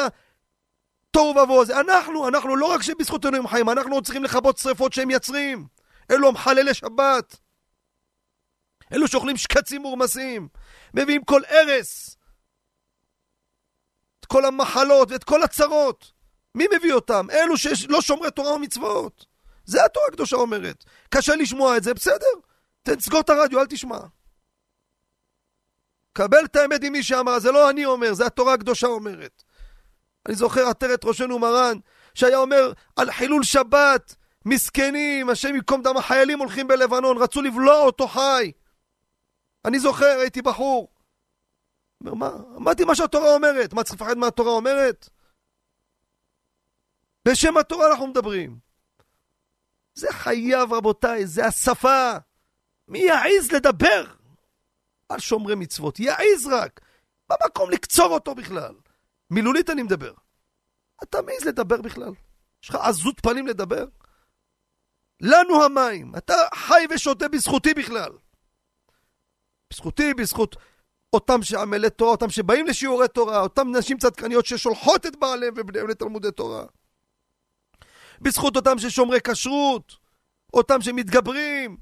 התוהו ובוהו הזה? אנחנו, אנחנו לא רק שבזכותנו הם חיים, אנחנו עוד צריכים לכבות שרפות שהם יצרים. אלו המחללי שבת. אלו שאוכלים שקצים מורמסים, מביאים כל ארס, את כל המחלות ואת כל הצרות. מי מביא אותם? אלו שלא שומרי תורה ומצוות. זה התורה הקדושה אומרת. קשה לשמוע את זה, בסדר. תסגור את הרדיו, אל תשמע. קבל את האמת עם מי שאמר, זה לא אני אומר, זה התורה הקדושה אומרת. אני זוכר עטרת ראשנו מרן, שהיה אומר על חילול שבת, מסכנים, השם ייקום דם החיילים הולכים בלבנון, רצו לבלוע אותו חי. אני זוכר, הייתי בחור. אומר, מה? אמרתי מה שהתורה אומרת, מה צריך לפחד מה התורה אומרת? בשם התורה אנחנו מדברים. זה חייב, רבותיי, זה השפה. מי יעז לדבר על שומרי מצוות? יעז רק. במקום לקצור אותו בכלל. מילולית אני מדבר. אתה מעז לדבר בכלל? יש לך עזות פנים לדבר? לנו המים. אתה חי ושותה בזכותי בכלל. בזכותי, בזכות אותם שעמלי תורה, אותם שבאים לשיעורי תורה, אותם נשים צדקניות ששולחות את בעליהם ובניהם לתלמודי תורה. בזכות אותם ששומרי כשרות, אותם שמתגברים,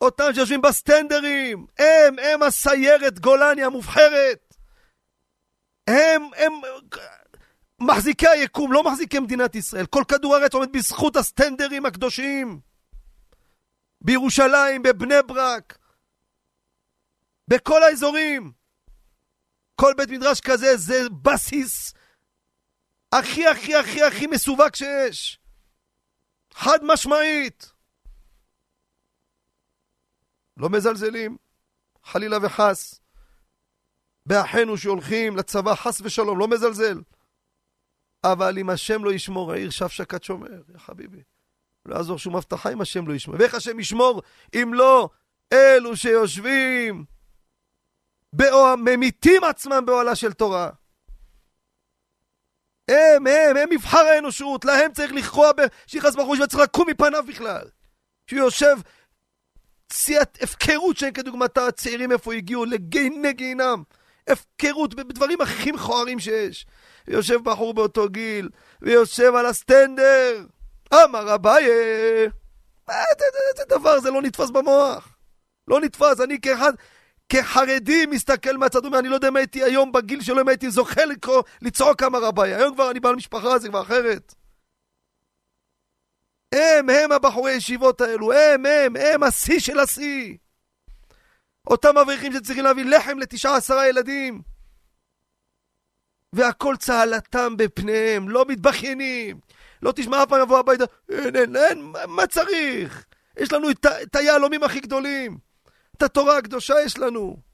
אותם שיושבים בסטנדרים, הם, הם הסיירת גולני המובחרת. הם, הם מחזיקי היקום, לא מחזיקי מדינת ישראל. כל כדור הארץ עומד בזכות הסטנדרים הקדושים. בירושלים, בבני ברק, בכל האזורים. כל בית מדרש כזה זה בסיס הכי הכי הכי הכי מסווג שיש. חד משמעית. לא מזלזלים, חלילה וחס, באחינו שהולכים לצבא, חס ושלום, לא מזלזל. אבל אם השם לא ישמור, העיר שפשקת שומר, יא חביבי. לא יעזור שום הבטחה אם השם לא ישמור. ואיך השם ישמור אם לא אלו שיושבים באוה, ממיתים עצמם באוהלה של תורה. הם, הם, הם מבחר האנושות, להם צריך לכרוע בשיחס בחוש וצריך לקום מפניו בכלל. שהוא יושב, ציית הפקרות שאין כדוגמתה, הצעירים איפה הגיעו, לגיהני גיהינם. הפקרות בדברים הכי מכוערים שיש. ויושב בחור באותו גיל, ויושב על הסטנדר. אמר אביי, איזה דבר, זה לא נתפס במוח. לא נתפס, אני כאחד, כחרדי מסתכל מהצד, אומר, אני לא יודע אם הייתי היום בגיל שלו, אם הייתי זוכה לקרוא, לצעוק אמר אביי. היום כבר אני בעל משפחה, זה כבר אחרת. הם, הם הבחורי הישיבות האלו, הם, הם, הם השיא של השיא. אותם אברכים שצריכים להביא לחם לתשעה עשרה ילדים. והכל צהלתם בפניהם, לא מתבכיינים. לא תשמע אף פעם לבוא הביתה, אין, אין, אין, מה צריך? יש לנו את, את היהלומים הכי גדולים. את התורה הקדושה יש לנו.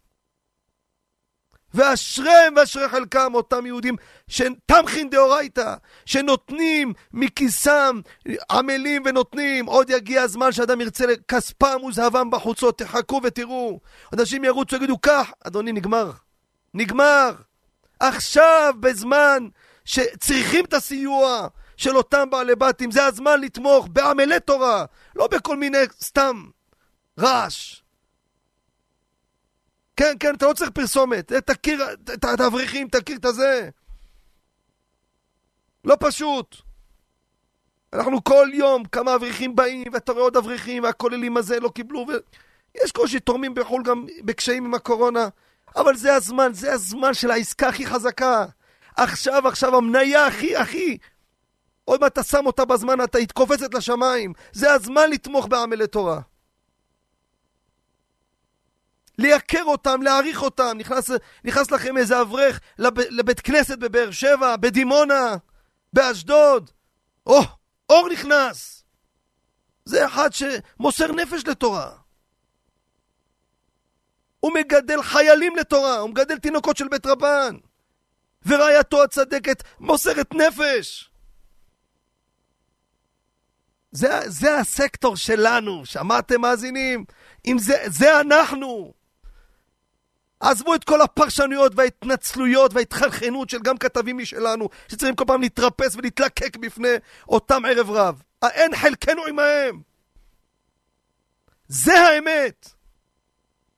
ואשריהם ואשרי חלקם אותם יהודים שתמכין דאורייתא, שנותנים מכיסם, עמלים ונותנים. עוד יגיע הזמן שאדם ירצה כספם וזהבם בחוצות, תחכו ותראו. אנשים ירוצו ויגידו, קח, אדוני, נגמר. נגמר. עכשיו, בזמן שצריכים את הסיוע של אותם בעלי בתים, זה הזמן לתמוך בעמלי תורה, לא בכל מיני סתם רעש. כן, כן, אתה לא צריך פרסומת. תכיר את האברכים, תכיר את הזה. לא פשוט. אנחנו כל יום, כמה אברכים באים, ואתה רואה עוד אברכים, והכוללים הזה לא קיבלו, ויש קושי, תורמים בחו"ל גם בקשיים עם הקורונה. אבל זה הזמן, זה הזמן של העסקה הכי חזקה. עכשיו, עכשיו, המניה הכי, הכי... עוד מעט אתה שם אותה בזמן, אתה התקופצת לשמיים. זה הזמן לתמוך בעמלי תורה. לייקר אותם, להעריך אותם. נכנס, נכנס לכם איזה אברך לב, לבית כנסת בבאר שבע, בדימונה, באשדוד. או, אור נכנס. זה אחד שמוסר נפש לתורה. הוא מגדל חיילים לתורה, הוא מגדל תינוקות של בית רבן. ורעייתו הצדקת מוסרת נפש. זה, זה הסקטור שלנו, שמעתם מאזינים? אם זה, זה אנחנו. עזבו את כל הפרשנויות וההתנצלויות וההתחלחנות של גם כתבים משלנו, שצריכים כל פעם להתרפס ולהתלקק בפני אותם ערב רב. אין חלקנו עמהם. זה האמת.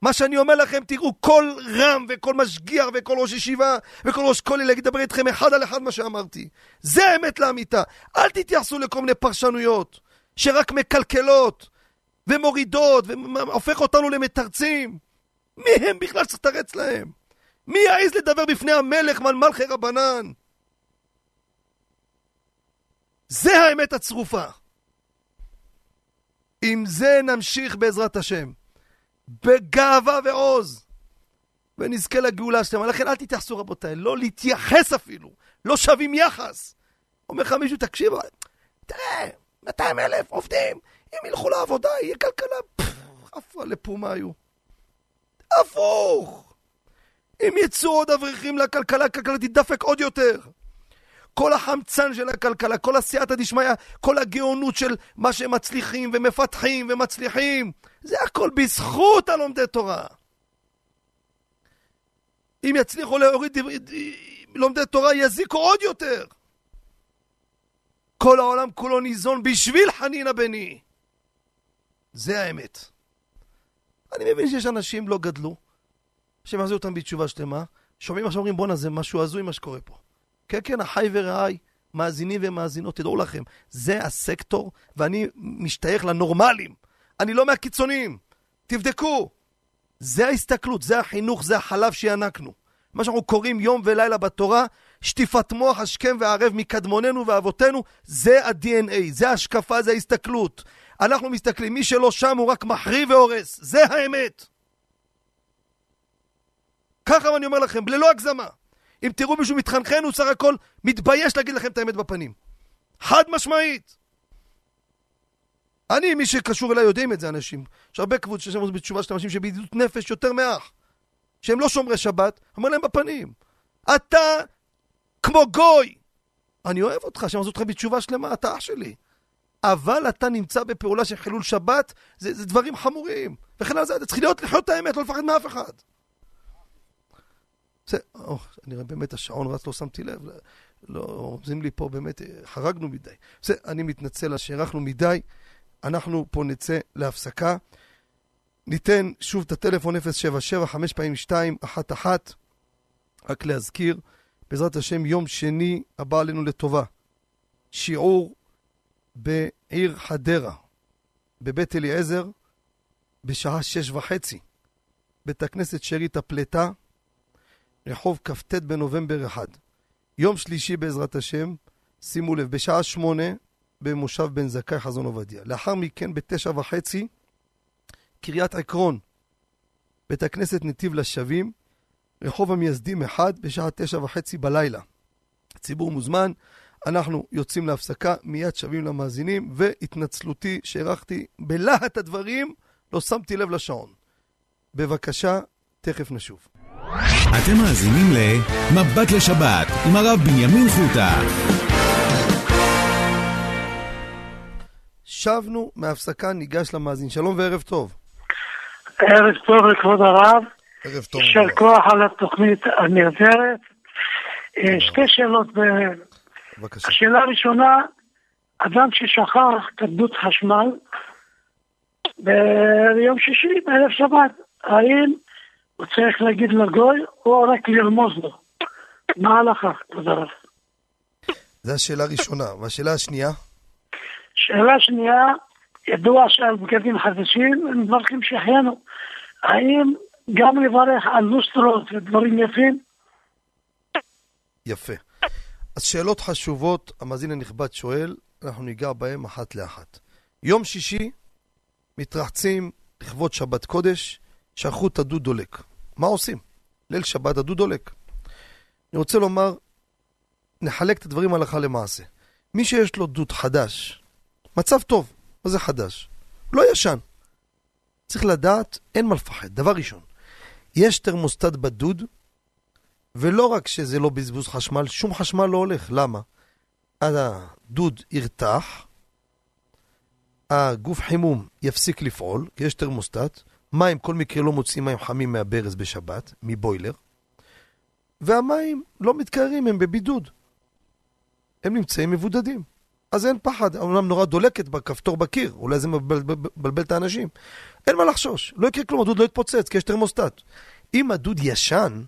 מה שאני אומר לכם, תראו, כל רם וכל משגיח וכל ראש ישיבה וכל ראש כולל יגיד לדבר איתכם אחד על אחד מה שאמרתי. זה האמת לאמיתה. אל תתייחסו לכל מיני פרשנויות שרק מקלקלות ומורידות והופך אותנו למתרצים. מי הם בכלל שתרץ להם? מי יעז לדבר בפני המלך ועל מלכי רבנן? זה האמת הצרופה. עם זה נמשיך בעזרת השם. בגאווה ועוז. ונזכה לגאולה שלמה. לכן אל תתייחסו רבותיי, לא להתייחס אפילו. לא שווים יחס. אומר לך מישהו, תקשיב, תראה, 200 אלף עובדים, אם ילכו לעבודה, יהיה כלכלה, עפה לפומה היו. הפוך! אם יצאו עוד אברכים לכלכלה, הכלכלה תדפק עוד יותר. כל החמצן של הכלכלה, כל הסייעתא דשמיא, כל הגאונות של מה שהם מצליחים ומפתחים ומצליחים, זה הכל בזכות הלומדי תורה. אם יצליחו להוריד לומדי תורה, יזיקו עוד יותר. כל העולם כולו ניזון בשביל חנינא בני. זה האמת. אני מבין שיש אנשים לא גדלו, שמחזיר אותם בתשובה שלמה, שומעים עכשיו אומרים בואנה זה משהו הזוי מה שקורה פה. כן כן, אחי ורעי, מאזינים ומאזינות, תדעו לכם, זה הסקטור, ואני משתייך לנורמלים. אני לא מהקיצוניים. תבדקו. זה ההסתכלות, זה החינוך, זה החלב שינקנו. מה שאנחנו קוראים יום ולילה בתורה, שטיפת מוח השכם והערב מקדמוננו ואבותינו, זה ה-DNA, זה ההשקפה, זה ההסתכלות. אנחנו מסתכלים, מי שלא שם הוא רק מחריב והורס, זה האמת. ככה אני אומר לכם, ללא הגזמה. אם תראו מישהו מתחנחן, הוא סך הכל מתבייש להגיד לכם את האמת בפנים. חד משמעית. אני, מי שקשור אליי, יודעים את זה אנשים. יש הרבה קבוצות שיש לנו בתשובה של אנשים שבידידות נפש יותר מאח. שהם לא שומרי שבת, אומר להם בפנים. אתה כמו גוי. אני אוהב אותך, שאני עושה אותך בתשובה שלמה, אתה אח שלי. אבל אתה נמצא בפעולה של חילול שבת, זה, זה דברים חמורים. וכן על זה, אתה צריך להיות לחיות את האמת, לא לפחד מאף אחד. זה, או, אני רואה באמת השעון רץ, לא שמתי לב. לא, רומזים לי פה באמת, חרגנו מדי. זה, אני מתנצל על שהארכנו מדי. אנחנו פה נצא להפסקה. ניתן שוב את הטלפון 077 5 פעמים 2 1 1 רק להזכיר, בעזרת השם, יום שני הבא עלינו לטובה. שיעור בעיר חדרה, בבית אליעזר, בשעה שש וחצי. בית הכנסת שארית הפלטה, רחוב כ"ט בנובמבר 1. יום שלישי בעזרת השם, שימו לב, בשעה שמונה, במושב בן זכאי חזון עובדיה. לאחר מכן, בתשע וחצי, קריית עקרון, בית הכנסת נתיב לשבים, רחוב המייסדים 1, בשעה תשע וחצי בלילה. הציבור מוזמן, אנחנו יוצאים להפסקה, מיד שבים למאזינים, והתנצלותי שהארכתי בלהט הדברים, לא שמתי לב לשעון. בבקשה, תכף נשוב. אתם מאזינים ל"מבט לשבת" עם הרב בנימין חוטה. שבנו מהפסקה, ניגש למאזין. שלום וערב טוב. ערב טוב לכבוד הרב. ערב טוב. יישר כוח על התוכנית הנהדרת. אה, שתי שאלות. בבקשה. השאלה הראשונה, אדם ששכח כדות חשמל ביום שישי בערב שבת, האם הוא צריך להגיד לגוי או רק לרמוז לו? מה ההלכה, כבוד הרב? זו השאלה הראשונה. והשאלה השנייה? שאלה שנייה, ידוע שעל בגדים חדשים הם מברכים שהחיינו. האם גם לברך על לוסטרות ודברים יפים? יפה. אז שאלות חשובות, המאזין הנכבד שואל, אנחנו ניגע בהן אחת לאחת. יום שישי, מתרחצים לכבוד שבת קודש, שכחו את הדוד דולק. מה עושים? ליל שבת הדוד דולק. אני רוצה לומר, נחלק את הדברים הלכה למעשה. מי שיש לו דוד חדש, מצב טוב, מה זה חדש? לא ישן. צריך לדעת, אין מה לפחד. דבר ראשון, יש תרמוסטט בדוד, ולא רק שזה לא בזבוז חשמל, שום חשמל לא הולך. למה? הדוד ירתח, הגוף חימום יפסיק לפעול, כי יש תרמוסטט, מים, כל מקרה לא מוציאים מים חמים מהברז בשבת, מבוילר, והמים לא מתקררים, הם בבידוד. הם נמצאים מבודדים. אז אין פחד, אמנם נורא דולקת בכפתור בקיר, אולי זה מבלבל את האנשים. אין מה לחשוש, לא יקרה כלום, הדוד לא יתפוצץ, כי יש תרמוסטט. אם הדוד ישן,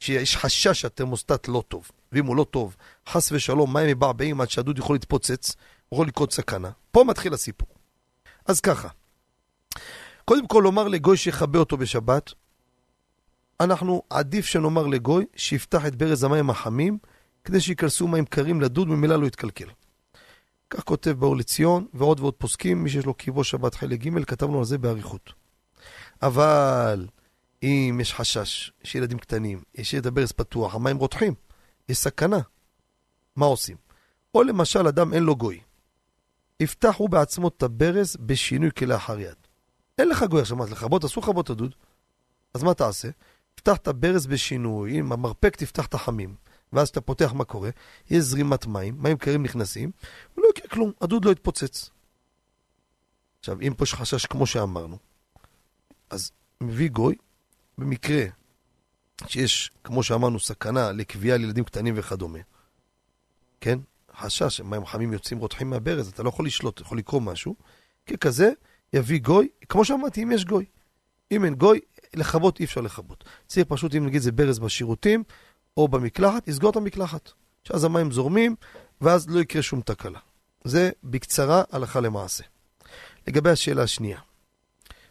שיש חשש שהתרמוסטט לא טוב, ואם הוא לא טוב, חס ושלום, מים מבעבעים עד שהדוד יכול להתפוצץ, יכול לקרות סכנה. פה מתחיל הסיפור. אז ככה, קודם כל לומר לגוי שיכבה אותו בשבת, אנחנו עדיף שנאמר לגוי שיפתח את ברז המים החמים כדי שייכנסו מים קרים לדוד, ממילא לא יתקלקל. כך כותב באור לציון, ועוד ועוד פוסקים, מי שיש לו קיבו שבת חלק ג', כתבנו על זה באריכות. אבל אם יש חשש, יש ילדים קטנים, יש את הברז פתוח, המים רותחים, יש סכנה. מה עושים? או למשל, אדם אין לו גוי. יפתח הוא בעצמו את הברז בשינוי כלאחר יד. אין לך גוי עכשיו, מה זה לכבות? אסור לכבות את הדוד. אז מה תעשה? פתח את הברז בשינוי, עם המרפק תפתח את החמים. ואז כשאתה פותח מה קורה, יש זרימת מים, מים קרים נכנסים, ולא יקרה כלום, הדוד לא יתפוצץ. עכשיו, אם פה יש חשש כמו שאמרנו, אז מביא גוי, במקרה שיש, כמו שאמרנו, סכנה לקביעה לילדים קטנים וכדומה, כן? חשש, מים חמים יוצאים רותחים מהברז, אתה לא יכול לשלוט, יכול לקרוא משהו, ככזה יביא גוי, כמו שאמרתי, אם יש גוי. אם אין גוי, לכבות אי אפשר לכבות. צריך פשוט, אם נגיד זה ברז בשירותים, או במקלחת, יסגור את המקלחת. שאז המים זורמים, ואז לא יקרה שום תקלה. זה בקצרה הלכה למעשה. לגבי השאלה השנייה.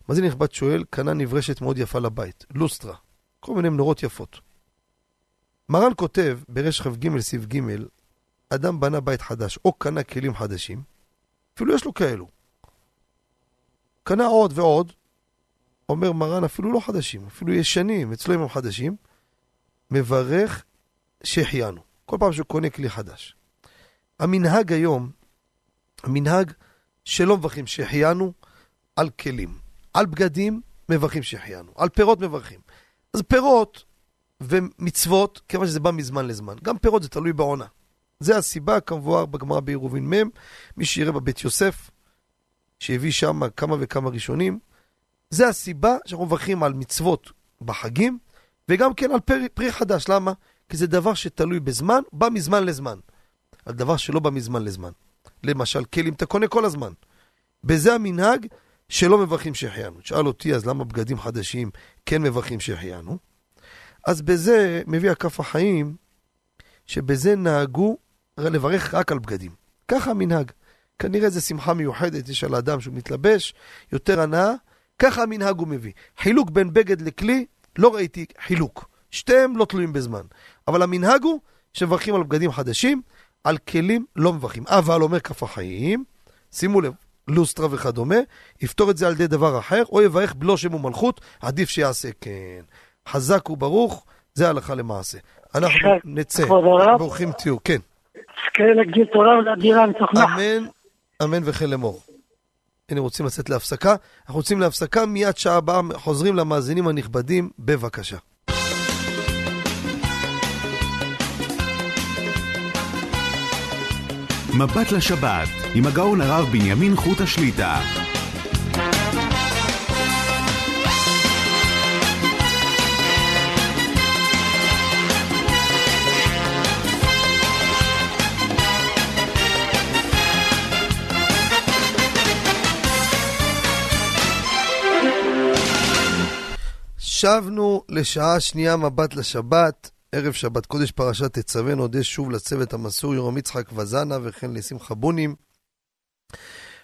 מאזין נכבד שואל, קנה נברשת מאוד יפה לבית, לוסטרה, כל מיני מנורות יפות. מרן כותב ברש כ"ג סעיף ג', אדם בנה בית חדש או קנה כלים חדשים, אפילו יש לו כאלו. קנה עוד ועוד, אומר מרן אפילו לא חדשים, אפילו ישנים, אצלו הם חדשים, מברך שהחיינו. כל פעם שהוא קונה כלי חדש. המנהג היום, המנהג שלא מברכים שהחיינו על כלים. על בגדים מברכים שהחיינו, על פירות מברכים. אז פירות ומצוות, כיוון שזה בא מזמן לזמן. גם פירות זה תלוי בעונה. זה הסיבה, כמבואר בגמרא בעירובין מ', מי שיראה בבית יוסף, שהביא שם כמה וכמה ראשונים, זה הסיבה שאנחנו מברכים על מצוות בחגים, וגם כן על פרי, פרי חדש. למה? כי זה דבר שתלוי בזמן, בא מזמן לזמן. על דבר שלא בא מזמן לזמן. למשל, כלים אתה קונה כל הזמן. בזה המנהג שלא מברכים שהחיינו. תשאל אותי, אז למה בגדים חדשים כן מברכים שהחיינו? אז בזה מביא הכף החיים, שבזה נהגו לברך רק על בגדים. ככה המנהג. כנראה זו שמחה מיוחדת, יש על האדם שהוא מתלבש, יותר הנאה, ככה המנהג הוא מביא. חילוק בין בגד לכלי, לא ראיתי חילוק. שתיהם לא תלויים בזמן. אבל המנהג הוא שמברכים על בגדים חדשים, על כלים לא מברכים. אבל אומר כף החיים, שימו לב, לוסטרה וכדומה, יפתור את זה על ידי דבר אחר, או יברך בלו שם ומלכות, עדיף שיעשה כן. חזק וברוך, זה הלכה למעשה. אנחנו נצא, ברוכים תהיו, כן. זכה להגדיל תורה ולאדירה נחת. אמן, אמן וכן לאמור. הנה רוצים לצאת להפסקה, אנחנו רוצים להפסקה, מיד שעה הבאה חוזרים למאזינים הנכבדים, בבקשה. מבט לשבת, עם הגאון הרב בנימין חוט השליטה. שבנו לשעה שנייה מבט לשבת, ערב שבת קודש פרשת תצווה, נודה שוב לצוות המסור יורם יצחק וזנה וכן לשמחה בונים.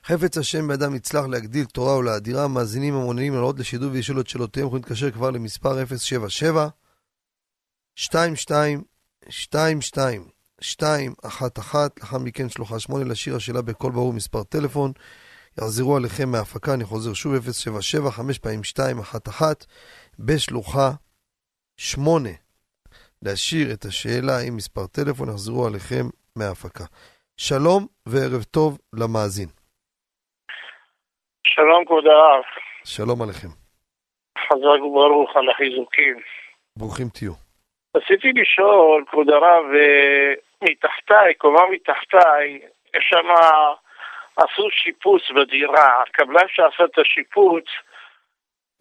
חפץ השם בידם יצלח להגדיל תורה ולאדירה, מאזינים המעוניינים לעלות לשידור וישאלו את שאלותיהם, יכולים להתקשר כבר למספר 077 22 22 211, לאחר מכן שלוחה 8 לשיר השאלה בקול ברור מספר טלפון. יחזרו עליכם מההפקה, אני חוזר שוב 077 5 פעמים 2 1 1 בשלוחה 8. להשאיר את השאלה עם מספר טלפון, יחזרו עליכם מההפקה. שלום וערב טוב למאזין. שלום כבוד הרב. שלום עליכם. חזק וברוך על החיזוקים. ברוכים תהיו. רציתי לשאול, כבוד הרב, אה, מתחתיי, קומה מתחתיי, יש שם, עשו שיפוץ בדירה. הקבלן שעשה את השיפוץ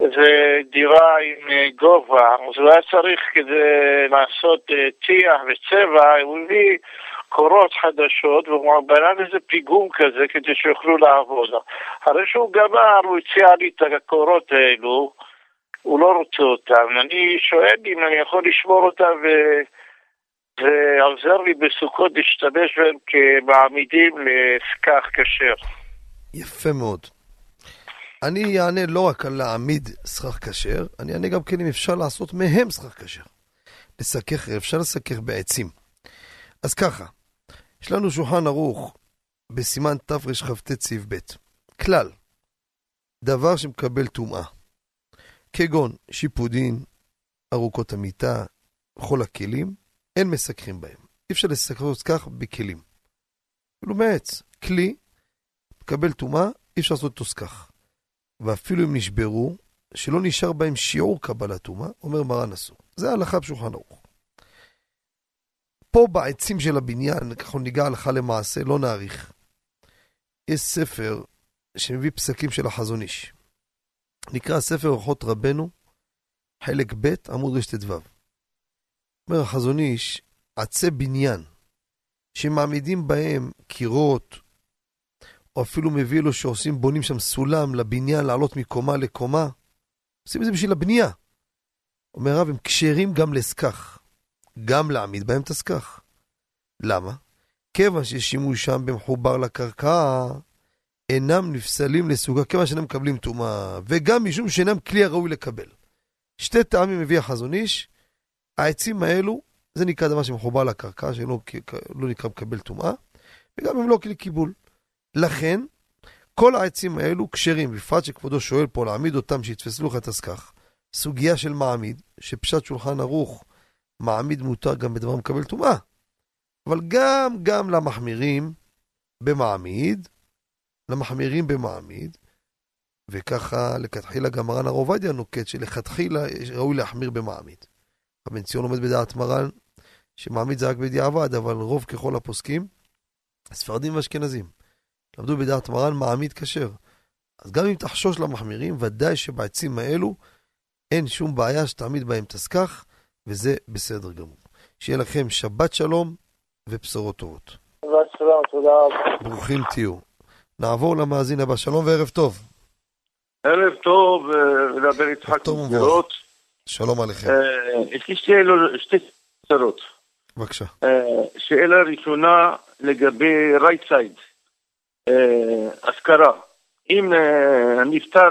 זה דירה עם אה, גובה, אז הוא היה צריך כדי לעשות אה, טיח וצבע, הוא הביא קורות חדשות והוא בנה לזה פיגום כזה כדי שיוכלו לעבוד. אחרי שהוא גמר הוא הציע לי את הקורות האלו, הוא לא רוצה אותם. אני שואל אם אני יכול לשמור אותם ו... זה עוזר לי בסוכות להשתמש בהם כמעמידים לסכך כשר. יפה מאוד. אני אענה לא רק על להעמיד סכך כשר, אני אענה גם כן אם אפשר לעשות מהם סכך כשר. לסכך, אפשר לסכך בעצים. אז ככה, יש לנו שולחן ערוך בסימן תרכ"ט סעיף ב'. כלל, דבר שמקבל טומאה, כגון שיפודין, ארוכות המיטה, כל הכלים, אין מסככים בהם. אי אפשר לסכך כך בכלים. אפילו מעץ, כלי, מקבל טומאה, אי אפשר לעשות אותו סכך. ואפילו אם נשברו, שלא נשאר בהם שיעור קבלת טומאה, אומר מרן אסור. זה ההלכה בשולחן ערוך. פה בעצים של הבניין, ככה ניגע הלכה למעשה, לא נאריך. יש ספר שמביא פסקים של החזון איש. נקרא ספר אורחות רבנו, חלק ב', עמוד רט"ו. אומר החזון איש, עצי בניין, שמעמידים בהם קירות, או אפילו מביא לו שעושים, בונים שם סולם לבניין, לעלות מקומה לקומה. עושים את זה בשביל הבנייה. אומר הרב, הם כשרים גם לסכך, גם להעמיד בהם את הסכך. למה? כיוון שיש שימוש שם במחובר לקרקע, אינם נפסלים לסוגה, כיוון שאינם מקבלים טומאה, וגם משום שאינם כלי הראוי לקבל. שתי טעמים מביא החזון איש, העצים האלו זה נקרא דבר שמחובר לקרקע, שלא לא נקרא מקבל טומאה, וגם הם לא כלי קיבול. לכן, כל העצים האלו כשרים, בפרט שכבודו שואל פה להעמיד אותם שיתפסו לך את הסכך. סוגיה של מעמיד, שפשט שולחן ערוך, מעמיד מותר גם בדבר מקבל טומאה. אבל גם, גם למחמירים במעמיד, למחמירים במעמיד, וככה לכתחילה גם מרן הרב עובדיה נוקט שלכתחילה ראוי להחמיר במעמיד. הבן ציון עומד בדעת מרן שמעמיד זה רק בדיעבד, אבל רוב ככל הפוסקים, הספרדים והאשכנזים, למדו בדעת מרן מעמיד כשר. אז גם אם תחשוש למחמירים, ודאי שבעצים האלו אין שום בעיה שתעמיד בהם את הסכך, וזה בסדר גמור. שיהיה לכם שבת שלום ובשורות טובות. שבת שלום, תודה רבה. ברוכים תהיו. נעבור למאזין הבא, שלום וערב טוב. ערב טוב, מדבר יצחק. משדרות. שלום עליכם. אה, יש לי שתי שתי קצרות. בבקשה. אה, שאלה ראשונה לגבי right side, אה, השכרה. אם אה, הנפטר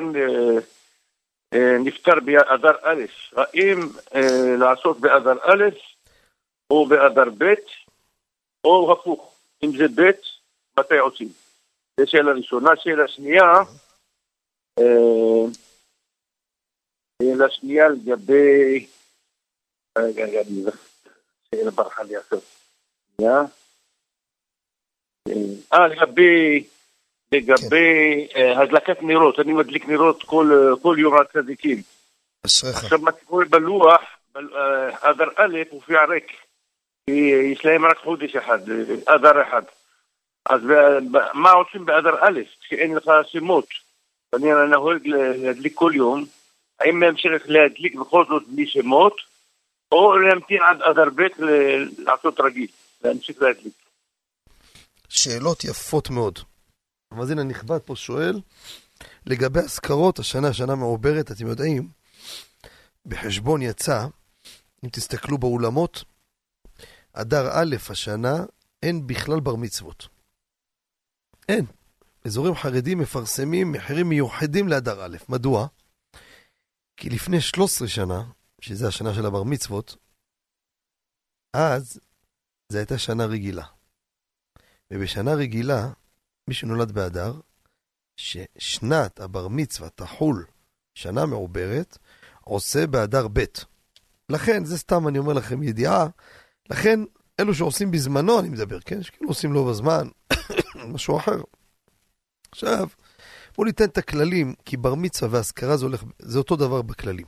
אה, נפטר באדר א', האם לעשות באדר א' או באדר ב', או הפוך, אם זה ב', מתי עושים? זו שאלה ראשונה. שאלה שנייה, שאלה שנייה לגבי... רגע, רגע, אני... שאלה ברכה לי עכשיו. אה, לגבי... לגבי אה, הדלקת נרות, אני מדליק נרות כל, אה, יום הצדיקים. עכשיו מה שקורה בלוח, אה, אדר א' מופיע ריק, כי יש להם רק חודש אחד, אדר אחד. אז מה עושים באדר א', כשאין לך שמות? אני נוהג להדליק כל יום, האם להמשיך להדליק בכל זאת בלי שמות, או להמתין עד אדר ב' לעשות רגיל, להמשיך להדליק. שאלות יפות מאוד. המאזין הנכבד פה שואל, לגבי אזכרות, השנה, שנה מעוברת, אתם יודעים, בחשבון יצא, אם תסתכלו באולמות, אדר א' השנה, אין בכלל בר מצוות. אין. אזורים חרדים מפרסמים מחירים מיוחדים לאדר א'. מדוע? כי לפני 13 שנה, שזה השנה של הבר מצוות, אז זו הייתה שנה רגילה. ובשנה רגילה, מי שנולד באדר, ששנת הבר מצווה תחול שנה מעוברת, עושה באדר ב'. לכן, זה סתם אני אומר לכם ידיעה, לכן אלו שעושים בזמנו, אני מדבר, כן? שכאילו עושים לא בזמן, (coughs) משהו אחר. עכשיו, בואו ניתן את הכללים, כי בר מצווה והשכרה זה, הולך, זה אותו דבר בכללים.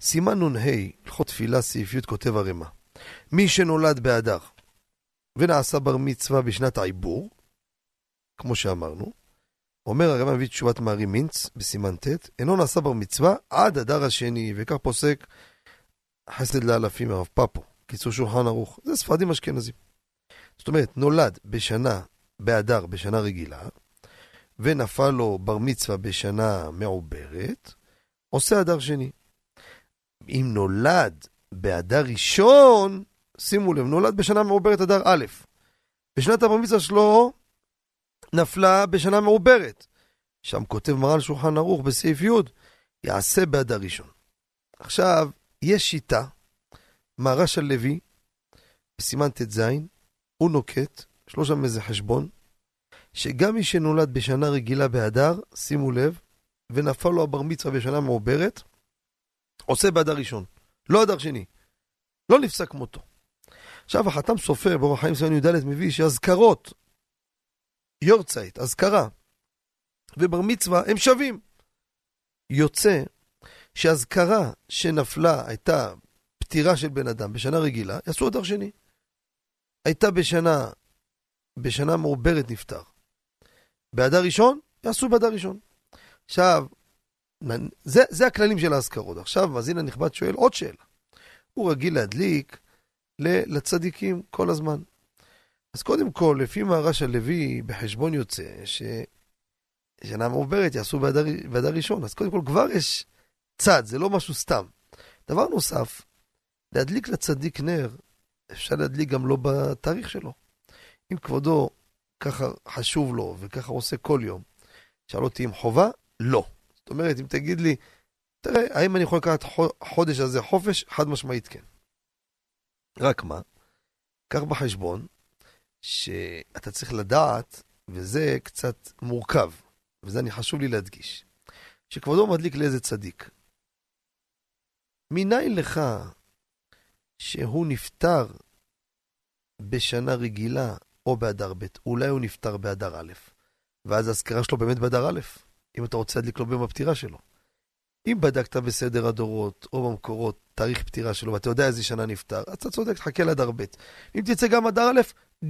סימן נ"ה, הלכות תפילה, סעיף י' כותב הרמ"א. מי שנולד באדר ונעשה בר מצווה בשנת העיבור, כמו שאמרנו, אומר הרמב"ם מביא תשובת מארי מינץ בסימן ט', אינו נעשה בר מצווה עד הדר השני, וכך פוסק חסד לאלפים הרב פפו, קיצור שולחן ערוך, זה ספרדים אשכנזים. זאת אומרת, נולד בשנה, באדר, בשנה רגילה, ונפל לו בר מצווה בשנה מעוברת, עושה אדר שני. אם נולד באדר ראשון, שימו לב, נולד בשנה מעוברת אדר א', בשנת הבר מצווה שלו נפלה בשנה מעוברת. שם כותב מרן שולחן ערוך בסעיף י', יעשה באדר ראשון. עכשיו, יש שיטה, מהרש הלוי, בסימן ט"ז, הוא נוקט, יש לו שם איזה חשבון, שגם מי שנולד בשנה רגילה באדר, שימו לב, ונפל לו הבר מצווה בשנה מעוברת, עושה באדר ראשון, לא אדר שני. לא נפסק מותו. עכשיו החתם סופר באורח חיים סימן י"ד מביא שאזכרות, יורצייט, אזכרה ובר מצווה הם שווים. יוצא שאזכרה שנפלה הייתה פטירה של בן אדם בשנה רגילה, יעשו אדר שני. הייתה בשנה, בשנה מעוברת נפטר. באדר ראשון, יעשו באדר ראשון. עכשיו, זה, זה הכללים של האזכרות. עכשיו, מאזין הנכבד שואל עוד שאלה. הוא רגיל להדליק לצדיקים כל הזמן. אז קודם כל, לפי מהרש הלוי, בחשבון יוצא, ששנה מעוברת יעשו באדר ראשון. אז קודם כל, כבר יש צד, זה לא משהו סתם. דבר נוסף, להדליק לצדיק נר, אפשר להדליק גם לא בתאריך שלו. אם כבודו ככה חשוב לו וככה עושה כל יום, שאל אותי אם חובה? לא. זאת אומרת, אם תגיד לי, תראה, האם אני יכול לקחת חודש הזה חופש? חד משמעית כן. רק מה, קח בחשבון שאתה צריך לדעת, וזה קצת מורכב, וזה אני חשוב לי להדגיש, שכבודו מדליק לאיזה צדיק. מניין לך שהוא נפטר בשנה רגילה או באדר ב', אולי הוא נפטר באדר א', ואז האזכרה שלו באמת באדר א', אם אתה רוצה להדליק לו ביום הפטירה שלו. אם בדקת בסדר הדורות או במקורות תאריך פטירה שלו ואתה יודע איזה שנה נפטר, אז אתה צודק, תחכה לאדר ב'. אם תצא גם אדר א',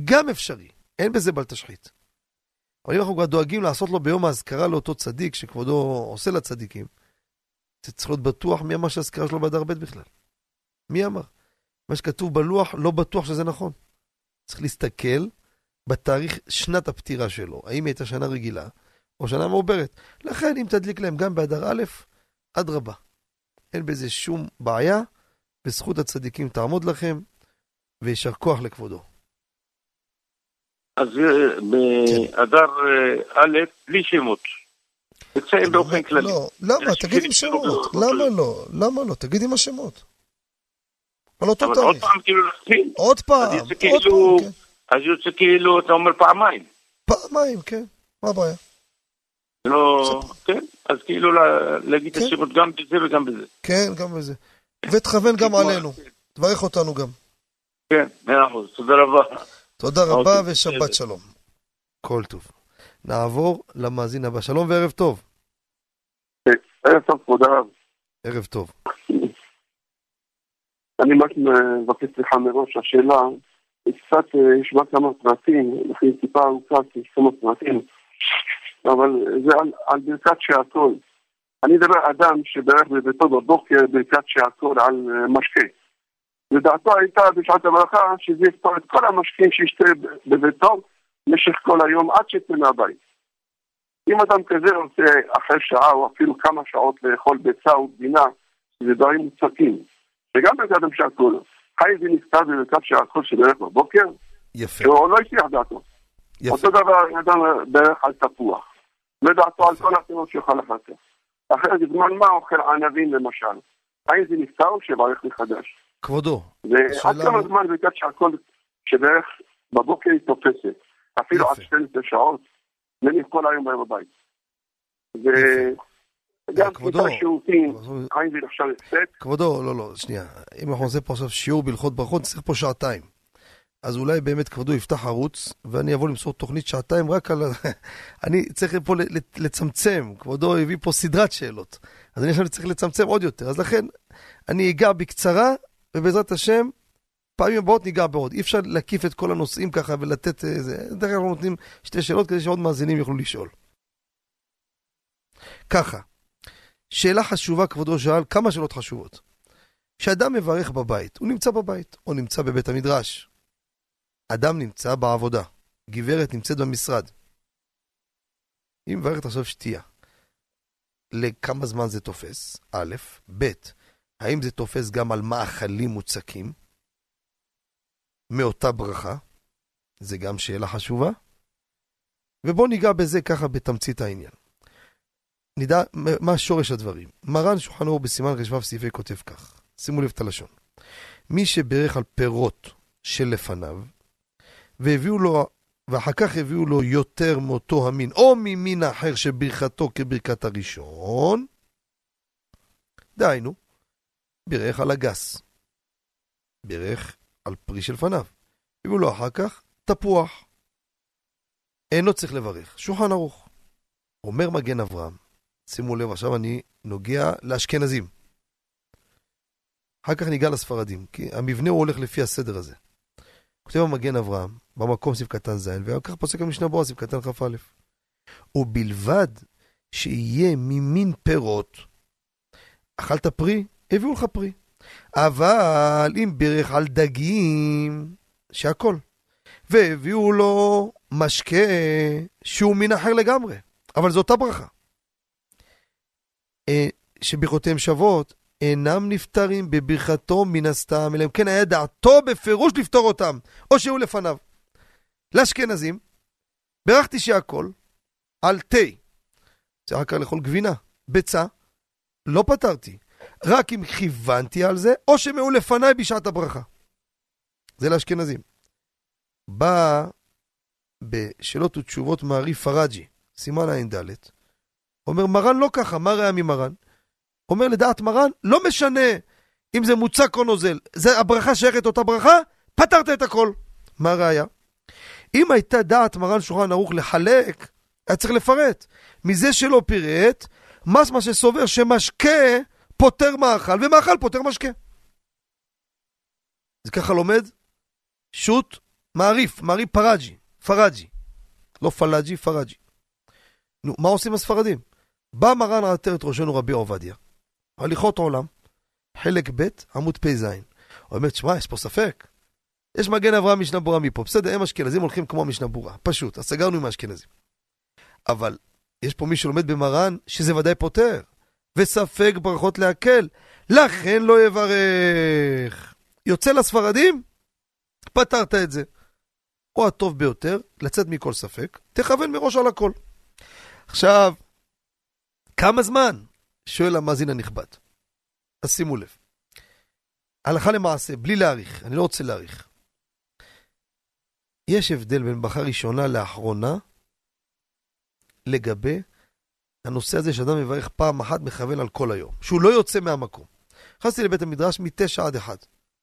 גם אפשרי, אין בזה בל תשחית. אבל אם אנחנו כבר דואגים לעשות לו ביום האזכרה לאותו צדיק שכבודו עושה לצדיקים, אתה צריך להיות בטוח מי אמר שהאזכרה שלו באדר ב' בכלל. מי אמר? מה שכתוב בלוח, לא בטוח שזה נכון. צריך להסתכל בתאריך שנת הפטירה שלו, האם היא הייתה שנה רגילה או שנה מעוברת. לכן, אם תדליק להם גם באדר א', אדרבה. אין בזה שום בעיה, וזכות הצדיקים תעמוד לכם, ויישר כוח לכבודו. אז אה, באדר אה, א', בלי שמות. נציין באופן כללי. לא, למה? תגיד עם שמות. למה לא? למה לא? תגיד עם השמות. על אותו אבל עוד תאריך. פעם כאילו להתחיל. עוד פעם, אז יוצא עוד כאילו, פעם, כן. אז יוצא כאילו, אתה אומר פעמיים. פעמיים, כן. מה הבעיה? לא, כן, אז כאילו לה- להגיד את כן. השמות גם בזה וגם בזה. כן, גם בזה. ותכוון גם עלינו. תברך אותנו גם. כן, מאה אחוז, תודה רבה. תודה רבה ושבת. שלום. כל טוב. נעבור למאזין הבא. שלום וערב טוב. ערב טוב, כבוד הרב. ערב טוב. אני רק מבקש סליחה מראש, השאלה קצת, אה, יש בה כמה פרטים, לפי טיפה ארוכה, כמה פרטים, אבל זה על, על ברכת שעקול. אני מדבר על אדם שברך בביתו בבוקר ברכת שעקול על אה, משקה. ודעתו הייתה בשעת הברכה שזה יפתור את כל המשקים שישתה בביתו במשך כל היום עד שיצא מהבית. אם אדם כזה רוצה אחרי שעה או אפילו כמה שעות לאכול ביצה או גבינה, זה דברים מוצקים. וגם ברכת המשעקול. חי זה נפטר בברכת שעקול שברך בבוקר, יפה. שהוא לא הצליח דעתו. יפה. אותו דבר אדם ברך על תפוח. ודעתו על כל הפירות שיוכל לחצה. אחרי זמן מה אוכל ענבים למשל. האם זה נפטר או שברך מחדש? כבודו, ועד כמה זמן ברכת שעקול שבערך בבוקר היא תופסת. אפילו עד יפה. 12 שעות. נניח כל היום היה בבית. וגם כבודו, כבודו, זה לא, לא, שנייה. אם אנחנו נעשה פה עכשיו שיעור בהלכות ברכות, צריך פה שעתיים. אז אולי באמת כבודו יפתח ערוץ, ואני אבוא למסור תוכנית שעתיים רק על... (laughs) אני צריך פה לצמצם, כבודו הביא פה סדרת שאלות. אז אני עכשיו צריך לצמצם עוד יותר. אז לכן, אני אגע בקצרה, ובעזרת השם, פעמים הבאות ניגע בעוד. אי אפשר להקיף את כל הנושאים ככה ולתת איזה... דרך אגב, אנחנו נותנים שתי שאלות כדי שעוד מאזינים יוכלו לשאול. ככה, שאלה חשובה, כבודו שאל, כמה שאלות חשובות. כשאדם מברך בבית, הוא נמצא בבית, או נמצא בבית המדרש. אדם נמצא בעבודה, גברת נמצאת במשרד. היא מברכת עכשיו שתייה. לכמה זמן זה תופס? א', ב', האם זה תופס גם על מאכלים מוצקים? מאותה ברכה? זה גם שאלה חשובה. ובואו ניגע בזה ככה בתמצית העניין. נדע מה שורש הדברים. מרן שולחן אור בסימן רשב"ו סעיפי כותב כך, שימו לב את הלשון. מי שברך על פירות שלפניו, והביאו לו, ואחר כך הביאו לו יותר מאותו המין, או ממין אחר שברכתו כברכת הראשון, דהיינו, בירך על הגס. בירך על פרי שלפניו. הביאו לו אחר כך תפוח. אינו צריך לברך. שולחן ערוך. אומר מגן אברהם, שימו לב, עכשיו אני נוגע לאשכנזים. אחר כך ניגע לספרדים, כי המבנה הוא הולך לפי הסדר הזה. כותב המגן אברהם, במקום סעיף קטן ז', וכך פוסק המשנה ברורה סעיף קטן כ"א. ובלבד שיהיה ממין פירות, אכלת פרי, הביאו לך פרי. אבל אם בירך על דגים, שהכל. והביאו לו משקה שהוא מין אחר לגמרי, אבל זו אותה ברכה. אה, שברכותיהם שוות, אינם נפטרים בברכתו מן הסתם, אלא אם כן היה דעתו בפירוש לפתור אותם, או שהוא לפניו. לאשכנזים, ברכתי שהכל על תה, זה רק לאכול גבינה, ביצה, לא פתרתי, רק אם כיוונתי על זה, או שמעו לפניי בשעת הברכה. זה לאשכנזים. בא בשאלות ותשובות מעריף פראג'י, סימן ע"ד, אומר מרן לא ככה, מה ראיה ממרן? אומר לדעת מרן, לא משנה אם זה מוצק או נוזל, זה הברכה שייכת אותה ברכה, פתרת את הכל. מה הראיה? אם הייתה דעת מרן שולחן ערוך לחלק, היה צריך לפרט. מזה שלא פירט, מסמה שסובר שמשקה פותר מאכל, ומאכל פותר משקה. זה ככה לומד שו"ת מעריף, מעריף פראג'י, פראג'י. לא פלאג'י, פראג'י. נו, מה עושים הספרדים? בא מרן עטרת ראשנו רבי עובדיה, הליכות עולם, חלק ב', עמוד פ"ז. הוא אומר, תשמע, יש פה ספק. יש מגן אברהם משנה ברורה מפה. בסדר, הם אשכנזים הולכים כמו משנה ברורה. פשוט, אז סגרנו עם האשכנזים. אבל יש פה מי שלומד במרן, שזה ודאי פוטר. וספק ברכות להקל. לכן לא יברך. יוצא לספרדים? פתרת את זה. או הטוב ביותר, לצאת מכל ספק, תכוון מראש על הכל. עכשיו, כמה זמן? שואל המאזין הנכבד. אז שימו לב. הלכה למעשה, בלי להאריך, אני לא רוצה להאריך. יש הבדל בין ברכה ראשונה לאחרונה לגבי הנושא הזה שאדם מברך פעם אחת מכוון על כל היום, שהוא לא יוצא מהמקום. נכנסתי לבית המדרש מתשע עד אחד,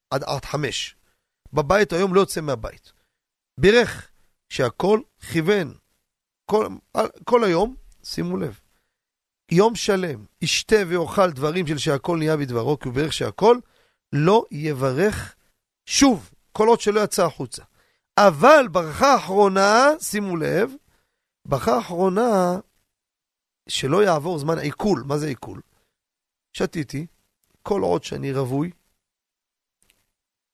עד, עד חמש. בבית היום לא יוצא מהבית. בירך שהכל כיוון כל, כל היום, שימו לב, יום שלם ישתה ואוכל דברים של שהכל נהיה בדברו, כי הוא בירך שהכל, לא יברך שוב, כל עוד שלא יצא החוצה. אבל ברכה אחרונה, שימו לב, ברכה אחרונה, שלא יעבור זמן עיכול. מה זה עיכול? שתיתי, כל עוד שאני רווי,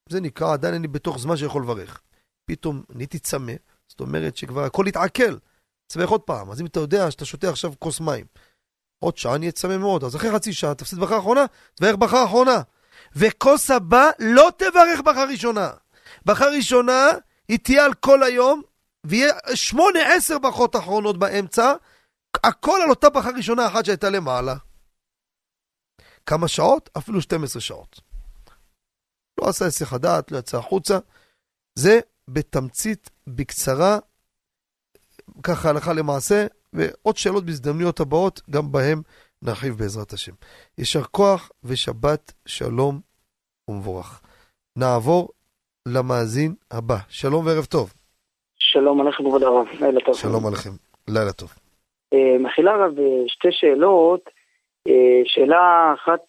זה נקרא, עדיין אני בתוך זמן שיכול לברך. פתאום נהייתי צמא, זאת אומרת שכבר הכל התעכל. צמח עוד פעם, אז אם אתה יודע שאתה שותה עכשיו כוס מים, עוד שעה נהיה צמא מאוד, אז אחרי חצי שעה תפסיד ברכה אחרונה, תברך ברכה אחרונה. וכוס הבא לא תברך ברכה ראשונה. ברכה ראשונה היא תהיה על כל היום, ויהיה שמונה עשר ברכות אחרונות באמצע, הכל על אותה ברכה ראשונה אחת שהייתה למעלה. כמה שעות? אפילו 12 שעות. לא עשה היסח הדעת, לא יצא החוצה. זה בתמצית, בקצרה, ככה הלכה למעשה, ועוד שאלות בהזדמנויות הבאות, גם בהם נרחיב בעזרת השם. יישר כוח ושבת שלום ומבורך. נעבור למאזין הבא. שלום וערב טוב. שלום עליכם כבוד הרב, לילה טוב. שלום עליכם, לילה טוב. אה, מכילה רב אה, שתי שאלות. אה, שאלה אחת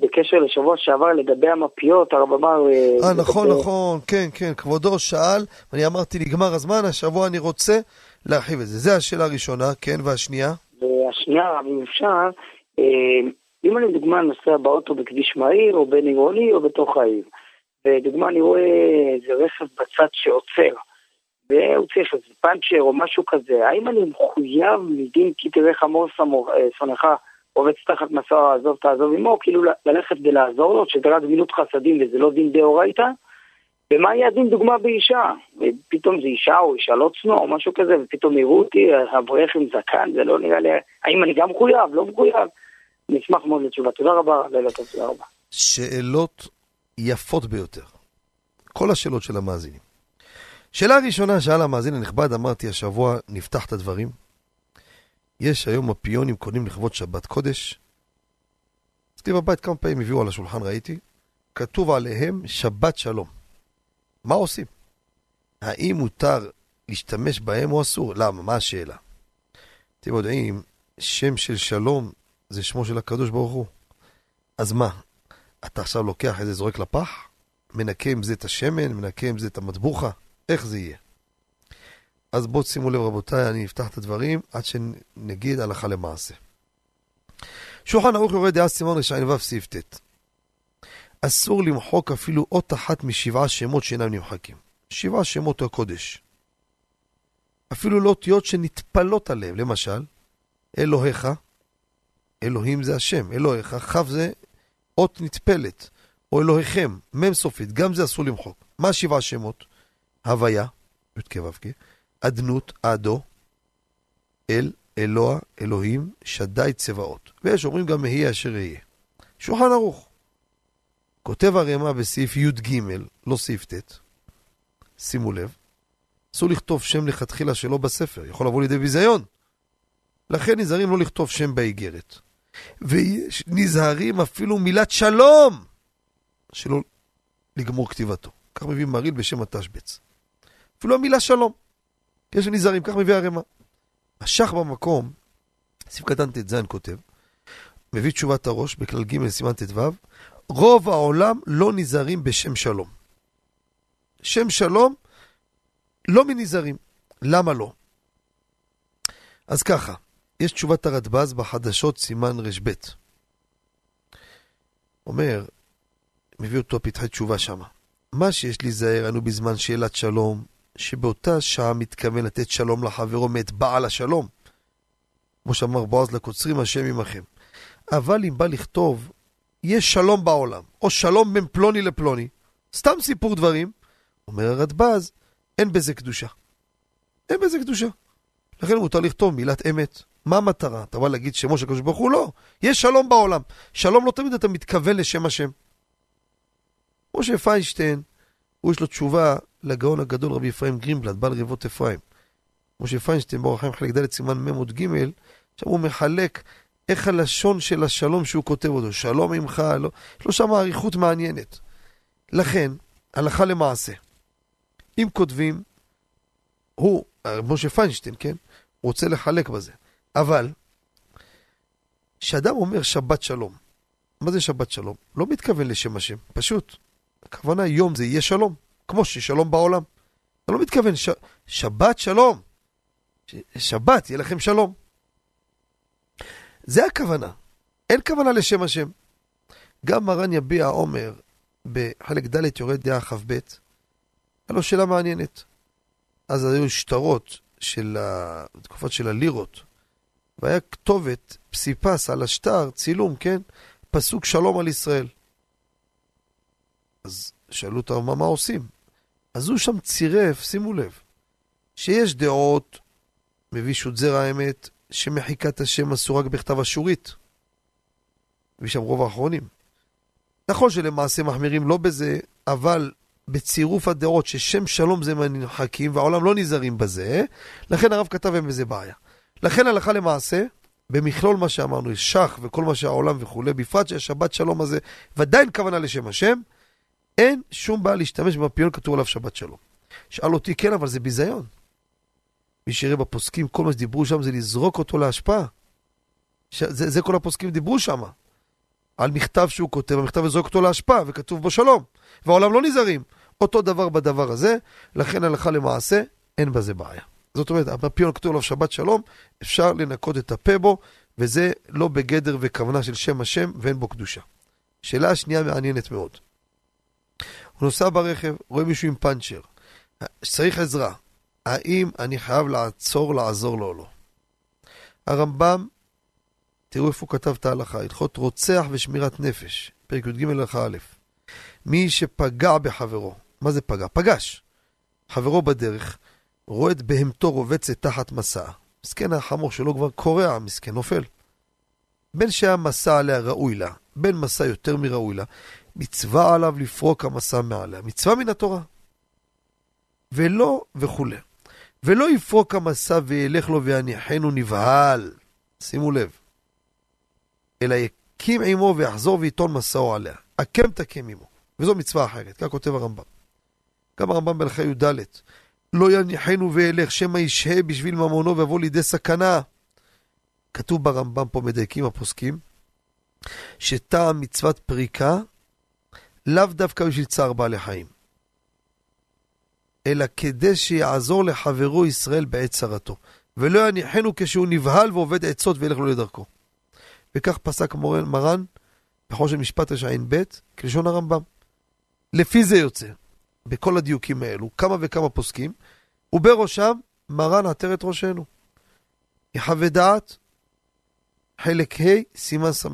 בקשר לשבוע שעבר לגבי המפיות, הרב אמר... אה, נכון, נכון, כן, כן, כבודו שאל, ואני אמרתי, נגמר הזמן, השבוע אני רוצה להרחיב את זה. זו השאלה הראשונה, כן, והשנייה? והשנייה, אם אפשר, אם אני לדוגמה נוסע באוטו בכביש מהיר, או בין עירוני, או בתוך העיר, ודוגמה אני רואה איזה רכב בצד שעוצר, והוא צריך איזה פאנצ'ר או משהו כזה, האם אני מחויב מדין כי תראה חמור שונאך עובץ תחת מסוע עזוב תעזוב עמו, כאילו ללכת ולעזור לו, שזה רק גמילות חסדים וזה לא דין דאורייתא? ומה יהיה הדין דוגמה באישה? פתאום זה אישה או אישה לא צנוע או משהו כזה, ופתאום יראו אותי, אברך עם זקן, זה לא נראה לי... האם אני גם מחויב? לא מחויב? נשמח מאוד לתשובה. תודה רבה, לילה טוב, תודה רבה. שאלות יפות ביותר. כל השאלות של המאזינים. שאלה ראשונה שאל המאזין הנכבד, אמרתי השבוע, נפתח את הדברים. יש היום הפיונים קונים לכבוד שבת קודש. אצלי בבית כמה פעמים הביאו על השולחן, ראיתי, כתוב עליהם שבת שלום. מה עושים? האם מותר להשתמש בהם או אסור? למה? מה השאלה? אתם יודעים, שם של שלום זה שמו של הקדוש ברוך הוא. אז מה, אתה עכשיו לוקח איזה זורק לפח? מנקה עם זה את השמן? מנקה עם זה את המטבוחה? איך זה יהיה? אז בואו שימו לב רבותיי, אני אפתח את הדברים עד שנגיד הלכה למעשה. שולחן ערוך יורד דעה סימן רשעין ו' סעיף ט' אסור למחוק אפילו אות אחת משבעה שמות שאינם נמחקים. שבעה שמות הקודש. אפילו לא אותיות שנטפלות עליהם, למשל, אלוהיך, אלוהים זה השם, אלוהיך, כ' זה אות נטפלת, או אלוהיכם, מ' סופית, גם זה אסור למחוק. מה שבעה שמות? הוויה, י"ק ו"ק, אדנות, אדו, אל, אלוה, אלוהים, שדי צבאות. ויש אומרים גם מהיה אשר יהיה. שולחן ערוך. כותב הרמ"א בסעיף י"ג, לא סעיף ט', שימו לב, אסור לכתוב שם לכתחילה שלא בספר, יכול לבוא לידי ביזיון. לכן נזהרים לא לכתוב שם באיגרת. ויש נזהרים אפילו מילת שלום, שלא לגמור כתיבתו. כך מביא מריל בשם התשבץ. אפילו המילה שלום. יש נזהרים, כך מביא הרמ"א. השח במקום, סעיף קטן ט"ז כותב, מביא תשובת הראש בכלל ג' סימן ט"ו, רוב העולם לא נזהרים בשם שלום. שם שלום לא מנזהרים. למה לא? אז ככה, יש תשובת הרדב"ז בחדשות סימן ר"ב. אומר, מביא אותו פתחי תשובה שמה. מה שיש להיזהר אנו בזמן שאלת שלום, שבאותה שעה מתכוון לתת שלום לחברו מאת בעל השלום. כמו שאמר בועז לקוצרים, השם עמכם. אבל אם בא לכתוב, יש שלום בעולם, או שלום בין פלוני לפלוני, סתם סיפור דברים, אומר הרדב"ז, אין בזה קדושה. אין בזה קדושה. לכן מותר לכתוב מילת אמת. מה המטרה? אתה בא להגיד שמו של הקדוש ברוך הוא? לא. יש שלום בעולם. שלום לא תמיד אתה מתכוון לשם השם. משה פיינשטיין, הוא יש לו תשובה לגאון הגדול רבי אפרים גרינבלד, בעל רבבות אפרים. משה פיינשטיין, באורח חיים חלק ד' סימן מ' ג', שם הוא מחלק איך הלשון של השלום שהוא כותב אותו. שלום עמך, לא, יש לו שם אריכות מעניינת. לכן, הלכה למעשה, אם כותבים, הוא, משה פיינשטיין, כן? הוא רוצה לחלק בזה. אבל, כשאדם אומר שבת שלום, מה זה שבת שלום? לא מתכוון לשם השם, פשוט. הכוונה יום זה יהיה שלום, כמו ששלום בעולם. אתה לא מתכוון, ש... שבת שלום. ש... שבת, יהיה לכם שלום. זה הכוונה. אין כוונה לשם השם. גם מרן יביע עומר בחלק ד' יורד דעה כ"ב, היה לו שאלה מעניינת. אז היו שטרות של התקופות של הלירות, והיה כתובת, פסיפס על השטר, צילום, כן? פסוק שלום על ישראל. אז שאלו אותו מה, מה עושים? אז הוא שם צירף, שימו לב, שיש דעות, מביא שותזר האמת, שמחיקת השם אסור רק בכתב אשורית. מביא שם רוב האחרונים. נכון שלמעשה מחמירים לא בזה, אבל בצירוף הדעות ששם שלום זה מהנמחקים והעולם לא נזהרים בזה, לכן הרב כתב אין בזה בעיה. לכן הלכה למעשה, במכלול מה שאמרנו, שח וכל מה שהעולם וכולי, בפרט שהשבת שלום הזה ודאי אין כוונה לשם השם, אין שום בעיה להשתמש במפיון כתוב עליו שבת שלום. שאל אותי, כן, אבל זה ביזיון. מי שיראה בפוסקים, כל מה שדיברו שם זה לזרוק אותו להשפעה. ש... זה, זה כל הפוסקים דיברו שם. על מכתב שהוא כותב, המכתב יזרוק אותו להשפעה, וכתוב בו שלום. והעולם לא נזהרים. אותו דבר בדבר הזה, לכן הלכה למעשה, אין בזה בעיה. זאת אומרת, המפיון כתוב עליו שבת שלום, אפשר לנקות את הפה בו, וזה לא בגדר וכוונה של שם השם, ואין בו קדושה. שאלה שנייה מעניינת מאוד. הוא נוסע ברכב, רואה מישהו עם פאנצ'ר, צריך עזרה. האם אני חייב לעצור, לעזור לו או לא? הרמב"ם, תראו איפה הוא כתב את ההלכה, הלכות רוצח ושמירת נפש, פרק י"ג הלכה א', מי שפגע בחברו, מה זה פגע? פגש. חברו בדרך, רואה את בהמתו רובצת תחת מסע. מסכן החמור שלו כבר קורע, מסכן נופל. בין שהמסע עליה ראוי לה, בין מסע יותר מראוי לה, מצווה עליו לפרוק המסע מעליה. מצווה מן התורה. ולא וכולי. ולא יפרוק המסע וילך לו ויניחנו נבהל. שימו לב. אלא יקים עמו ויחזור ויטון מסעו עליה. הקם תקם עמו. וזו מצווה אחרת, כך כותב הרמב"ם. גם הרמב"ם בהלכה י"ד, לא יניחנו וילך שמא ישהה בשביל ממונו ויבוא לידי סכנה. כתוב ברמב"ם פה, מדייקים הפוסקים, שטעם מצוות פריקה לאו דווקא בשביל צער בעלי חיים, אלא כדי שיעזור לחברו ישראל בעת צרתו, ולא יניחנו כשהוא נבהל ועובד עצות וילך לו לדרכו. וכך פסק מורן, מרן בחושן משפט רשע"ב, כלשון הרמב"ם. לפי זה יוצא, בכל הדיוקים האלו, כמה וכמה פוסקים, ובראשם מרן עטרת ראשנו. יחווה דעת, חלק ה', סימן ס"ה.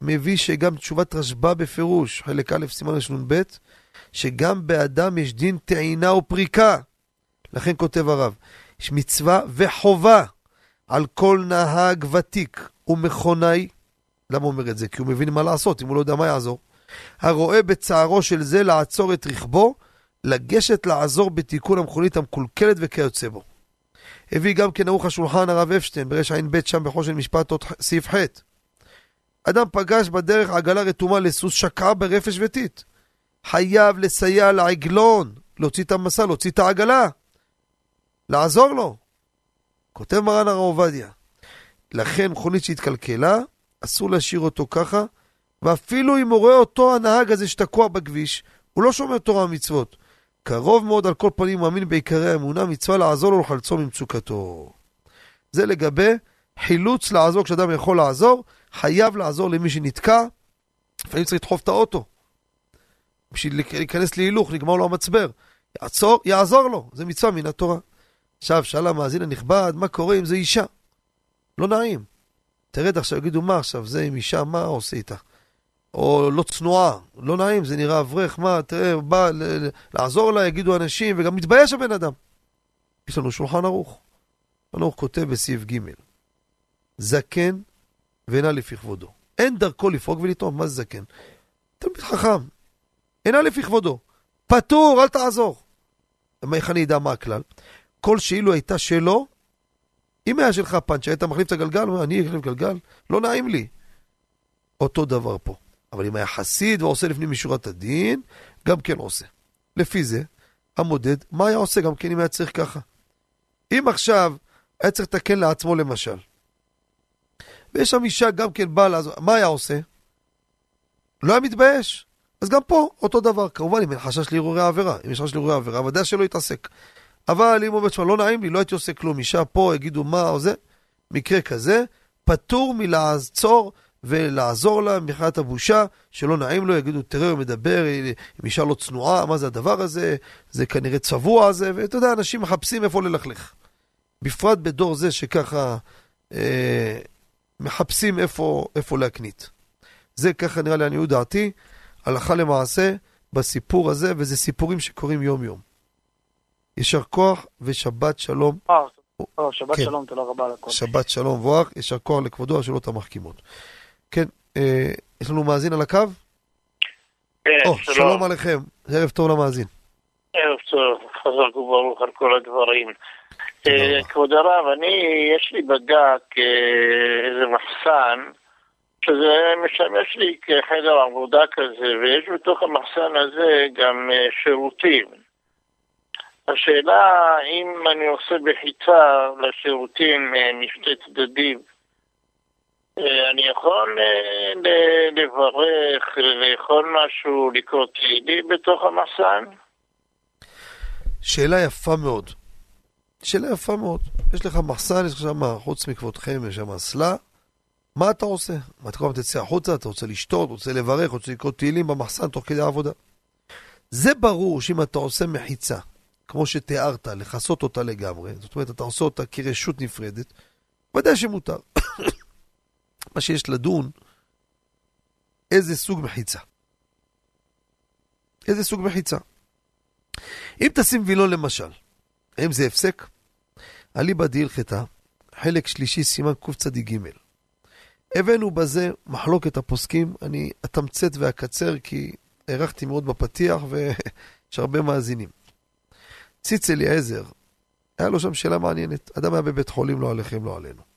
מביא שגם תשובת רשב"א בפירוש, חלק א', סימן רנ"ב, שגם באדם יש דין טעינה ופריקה. לכן כותב הרב, יש מצווה וחובה על כל נהג ותיק ומכונאי. למה הוא אומר את זה? כי הוא מבין מה לעשות, אם הוא לא יודע מה יעזור. הרואה בצערו של זה לעצור את רכבו לגשת לעזור בתיקון המכונית המקולקלת וכיוצא בו. הביא גם כן ערוך השולחן הרב אפשטיין ברע"ב שם בחושן משפט עוד סעיף ח'. אדם פגש בדרך עגלה רתומה לסוס שקעה ברפש וטיט. חייב לסייע לעגלון, להוציא את המסע, להוציא את העגלה. לעזור לו. כותב מרן הרב עובדיה, לכן מכונית שהתקלקלה, אסור להשאיר אותו ככה, ואפילו אם הוא רואה אותו הנהג הזה שתקוע בכביש, הוא לא שומר תורה ומצוות. קרוב מאוד על כל פנים מאמין בעיקרי האמונה, מצווה לעזור לו לחלצו ממצוקתו. זה לגבי חילוץ לעזור, כשאדם יכול לעזור, חייב לעזור למי שנתקע, לפעמים צריך לדחוף את האוטו. בשביל להיכנס להילוך, נגמר לו המצבר. יעצור, יעזור לו, זה מצווה מן התורה. עכשיו, שאל המאזין הנכבד, מה קורה אם זה אישה? לא נעים. תרד עכשיו, יגידו, מה עכשיו, זה עם אישה, מה עושה איתה? או לא צנועה, לא נעים, זה נראה אברך, מה, תראה, בא לעזור לה, יגידו אנשים, וגם מתבייש הבן אדם. יש לנו שולחן ערוך. שולחן ערוך כותב בסעיף ג' זקן ואינה לפי כבודו. אין דרכו לפרוק ולטעום, מה זה זקן? תלמיד חכם, אינה לפי כבודו. פטור, אל תעזור. איך אני אדע מה הכלל? כל שאילו הייתה שלו, אם היה שלך פאנץ', היית מחליף את הגלגל, אני אחליף גלגל? לא נעים לי. אותו דבר פה. אבל אם היה חסיד ועושה לפנים משורת הדין, גם כן עושה. לפי זה, המודד, מה היה עושה גם כן אם היה צריך ככה? אם עכשיו היה צריך לתקן לעצמו למשל, ויש שם אישה גם כן באה לעזור, מה היה עושה? לא היה מתבייש. אז גם פה אותו דבר, כמובן אם אין חשש להרהורי העבירה, אם יש חשש להרהורי העבירה, ודאי שלא יתעסק. אבל אם הוא אומר, תשמע, לא נעים לי, לא הייתי עושה כלום, אישה פה, יגידו מה או זה, מקרה כזה, פטור מלעצור ולעזור לה מבחינת הבושה, שלא נעים לו, יגידו, תראה, הוא מדבר עם אישה לא צנועה, מה זה הדבר הזה, זה כנראה צבוע זה, ואתה יודע, אנשים מחפשים איפה ללכלך. בפרט בדור זה שככה אה, מחפשים איפה, איפה להקנית. זה ככה נראה לעניות דעתי, הלכה למעשה, בסיפור הזה, וזה סיפורים שקורים יום-יום. יישר כוח ושבת שלום. אה, שבת כן. שלום, תודה רבה על הכל. שבת שלום מבורך, יישר כוח לכבודו, השאלות המחכימות. כן, אה, יש לנו מאזין על הקו? כן, שלום. שלום עליכם, ערב טוב למאזין. ערב טוב, חזק וברוך על כל הדברים. אה. כבוד הרב, אני, יש לי בדק אה, איזה מחסן, שזה משמש לי כחדר עבודה כזה, ויש בתוך המחסן הזה גם אה, שירותים. השאלה, אם אני עושה בחיצה לשירותים משתי צדדים, אני יכול אה, לברך, לאכול משהו, לקרוא תהילים בתוך המחסן? שאלה יפה מאוד. שאלה יפה מאוד. יש לך מחסן, יש לך שם, חוץ מכבודכם, יש שם אסלה. מה אתה עושה? מה אתה כל הזמן תצא החוצה, אתה רוצה לשתות, רוצה לברך, רוצה לקרוא תהילים במחסן תוך כדי העבודה. זה ברור שאם אתה עושה מחיצה, כמו שתיארת, לכסות אותה לגמרי, זאת אומרת, אתה עושה אותה כרשות נפרדת, ודאי שמותר. מה שיש לדון, איזה סוג מחיצה. איזה סוג מחיצה. אם תשים וילון למשל, האם זה הפסק? אליבא דהלכתה, חלק שלישי, סימן קצ"ג. הבאנו בזה מחלוקת הפוסקים, אני אתמצת ואקצר כי הארכתי מאוד בפתיח ויש הרבה מאזינים. ציץ אליעזר, היה לו שם שאלה מעניינת. אדם היה בבית חולים, לא עליכם, לא עלינו.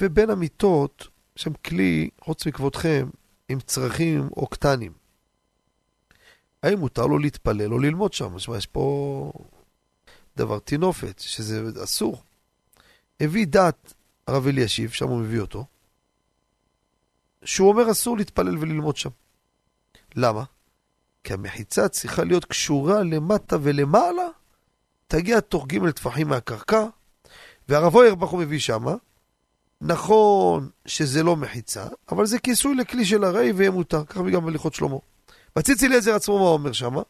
ובין המיטות, שם כלי, חוץ מכבודכם, עם צרכים אוקטנים. האם מותר לו להתפלל או ללמוד שם? תשמע, יש פה דבר טינופת, שזה אסור. הביא דת הרב אלישיב, שם הוא מביא אותו, שהוא אומר אסור להתפלל וללמוד שם. למה? כי המחיצה צריכה להיות קשורה למטה ולמעלה, תגיע תוך ג' טפחים מהקרקע, והרב אוירבך הוא מביא שמה, נכון שזה לא מחיצה, אבל זה כיסוי לכלי של הרי ויהיה מותר, ככה גם בהליכות שלמה. בציץ אליעזר עצמו מה אומר שמה?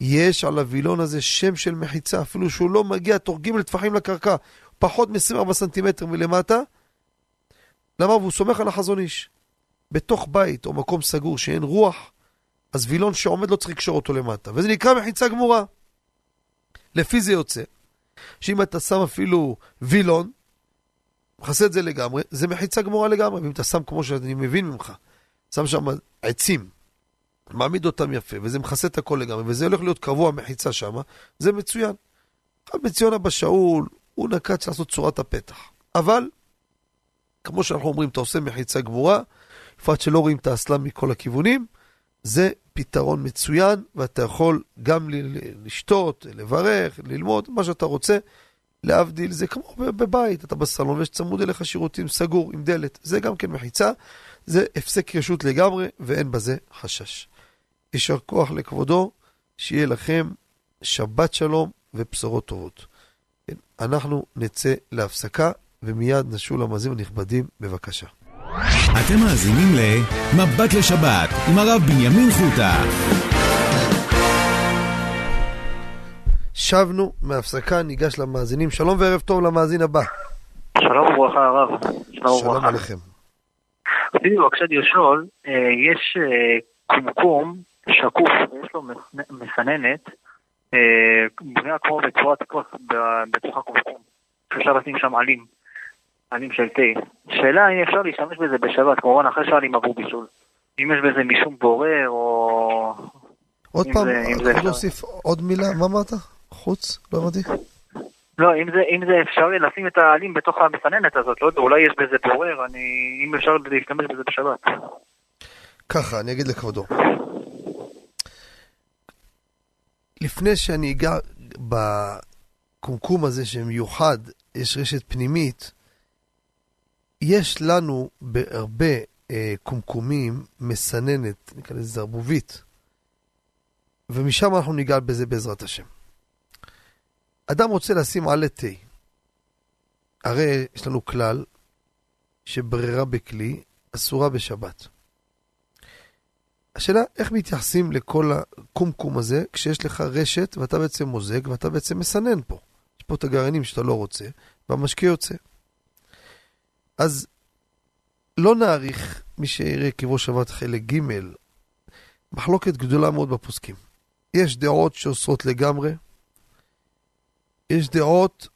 יש על הווילון הזה שם של מחיצה, אפילו שהוא לא מגיע תוך ג' טפחים לקרקע, פחות מ-24 סנטימטר מלמטה. למה? והוא סומך על החזון איש. בתוך בית או מקום סגור שאין רוח, אז וילון שעומד לא צריך לקשור אותו למטה, וזה נקרא מחיצה גמורה. לפי זה יוצא, שאם אתה שם אפילו וילון, מכסה את זה לגמרי, זה מחיצה גמורה לגמרי. ואם אתה שם, כמו שאני מבין ממך, שם שם עצים, מעמיד אותם יפה, וזה מכסה את הכל לגמרי, וזה הולך להיות קבוע מחיצה שם, זה מצוין. רבי ציון אבא שאול, הוא נקט לעשות צורת הפתח. אבל, כמו שאנחנו אומרים, אתה עושה מחיצה גבוהה, בפרט שלא רואים את האסלה מכל הכיוונים, זה פתרון מצוין, ואתה יכול גם לשתות, לברך, ללמוד, מה שאתה רוצה. להבדיל, זה כמו בבית, אתה בסלון ויש צמוד אליך שירותים סגור עם דלת. זה גם כן מחיצה, זה הפסק רשות לגמרי, ואין בזה חשש. יישר כוח לכבודו, שיהיה לכם שבת שלום ובשורות טובות. כן, אנחנו נצא להפסקה, ומיד נשול למאזינים הנכבדים, בבקשה. אתם מאזינים ל"מבט לשבת" עם הרב בנימין חוטה. שבנו מהפסקה, ניגש למאזינים. שלום וערב טוב למאזין הבא. שלום וברכה הרב. שלום, שלום עליכם. רציתי בבקשה לשאול, אה, יש אה, קומקום שקוף, יש לו מסננת, אה, בנויה כמו בצורת כוס בתוך הקומקום. אפשר לשים שם עלים, עלים של תה. שאלה אם אפשר להשתמש בזה בשבת, כמובן אחרי שעלים עבור בישול. אם יש בזה משום בורר או... עוד פעם, יכול להוסיף עוד מילה, מה אמרת? חוץ? לא הבנתי. לא, אם זה, אם זה אפשרי לשים את העלים בתוך המסננת הזאת, לא יודע, אולי יש בזה בורר, אני, אם אפשר להשתמש בזה בשבת. ככה, אני אגיד לכבודו. לפני שאני אגע בקומקום הזה שמיוחד, יש רשת פנימית, יש לנו בהרבה אה, קומקומים מסננת, נקרא לזה זרבובית, ומשם אנחנו ניגע בזה בעזרת השם. אדם רוצה לשים עלה תה. הרי יש לנו כלל שברירה בכלי אסורה בשבת. השאלה, איך מתייחסים לכל הקומקום הזה כשיש לך רשת ואתה בעצם מוזג ואתה בעצם מסנן פה. יש פה את הגרעינים שאתה לא רוצה, והמשקה יוצא. אז לא נעריך, מי שיראה קברו שבת חלק ג', מחלוקת גדולה מאוד בפוסקים. יש דעות שאוסרות לגמרי, יש דעות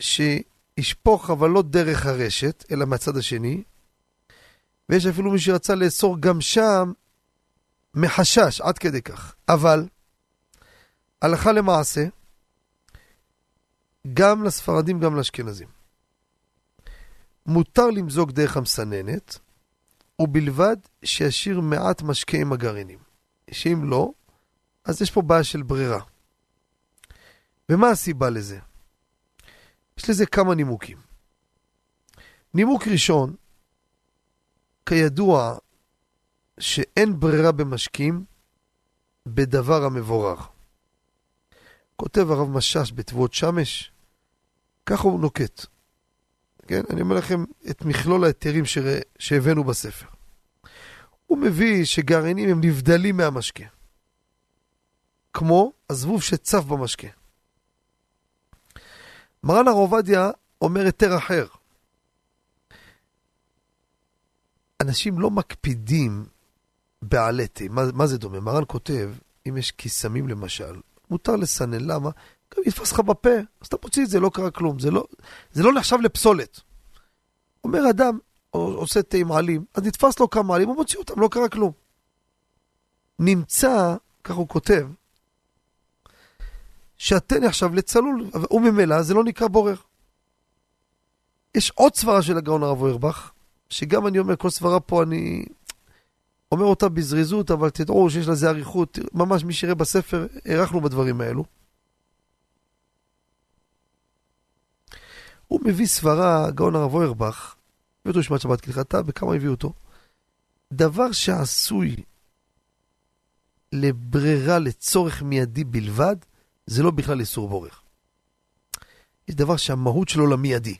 שישפוך אבל לא דרך הרשת, אלא מהצד השני, ויש אפילו מי שרצה לאסור גם שם מחשש, עד כדי כך. אבל, הלכה למעשה, גם לספרדים, גם לאשכנזים. מותר למזוג דרך המסננת, ובלבד שישאיר מעט משקה עם הגרעינים. שאם לא, אז יש פה בעיה של ברירה. ומה הסיבה לזה? יש לזה כמה נימוקים. נימוק ראשון, כידוע שאין ברירה במשקים בדבר המבורר. כותב הרב משאש בתבואות שמש, ככה הוא נוקט. כן? אני אומר לכם את מכלול ההיתרים שהבאנו בספר. הוא מביא שגרעינים הם נבדלים מהמשקה. כמו הזבוב שצף במשקה. מרן הר עובדיה אומר היתר אחר. אנשים לא מקפידים בעלי תה. מה, מה זה דומה? מרן כותב, אם יש קיסמים למשל, מותר לסנן, למה? גם יתפס לך בפה, אז אתה מוציא את זה, לא קרה כלום. זה לא, זה לא נחשב לפסולת. אומר אדם, עושה תה עם עלים, אז נתפס לו כמה עלים, הוא מוציא אותם, לא קרה כלום. נמצא, כך הוא כותב, שהתה נחשב לצלול, וממילא זה לא נקרא בורר. יש עוד סברה של הגאון הרב אוירבך, שגם אני אומר, כל סברה פה אני אומר אותה בזריזות, אבל תדעו שיש לזה אריכות, ממש מי שיראה בספר, הארכנו בדברים האלו. הוא מביא סברה, גאון הרב אוירבך, הביא אותו לשמעת שבת כהלכתה, וכמה הביאו אותו. דבר שעשוי לברירה לצורך מיידי בלבד, זה לא בכלל איסור בורך. יש דבר שהמהות שלו למיידי.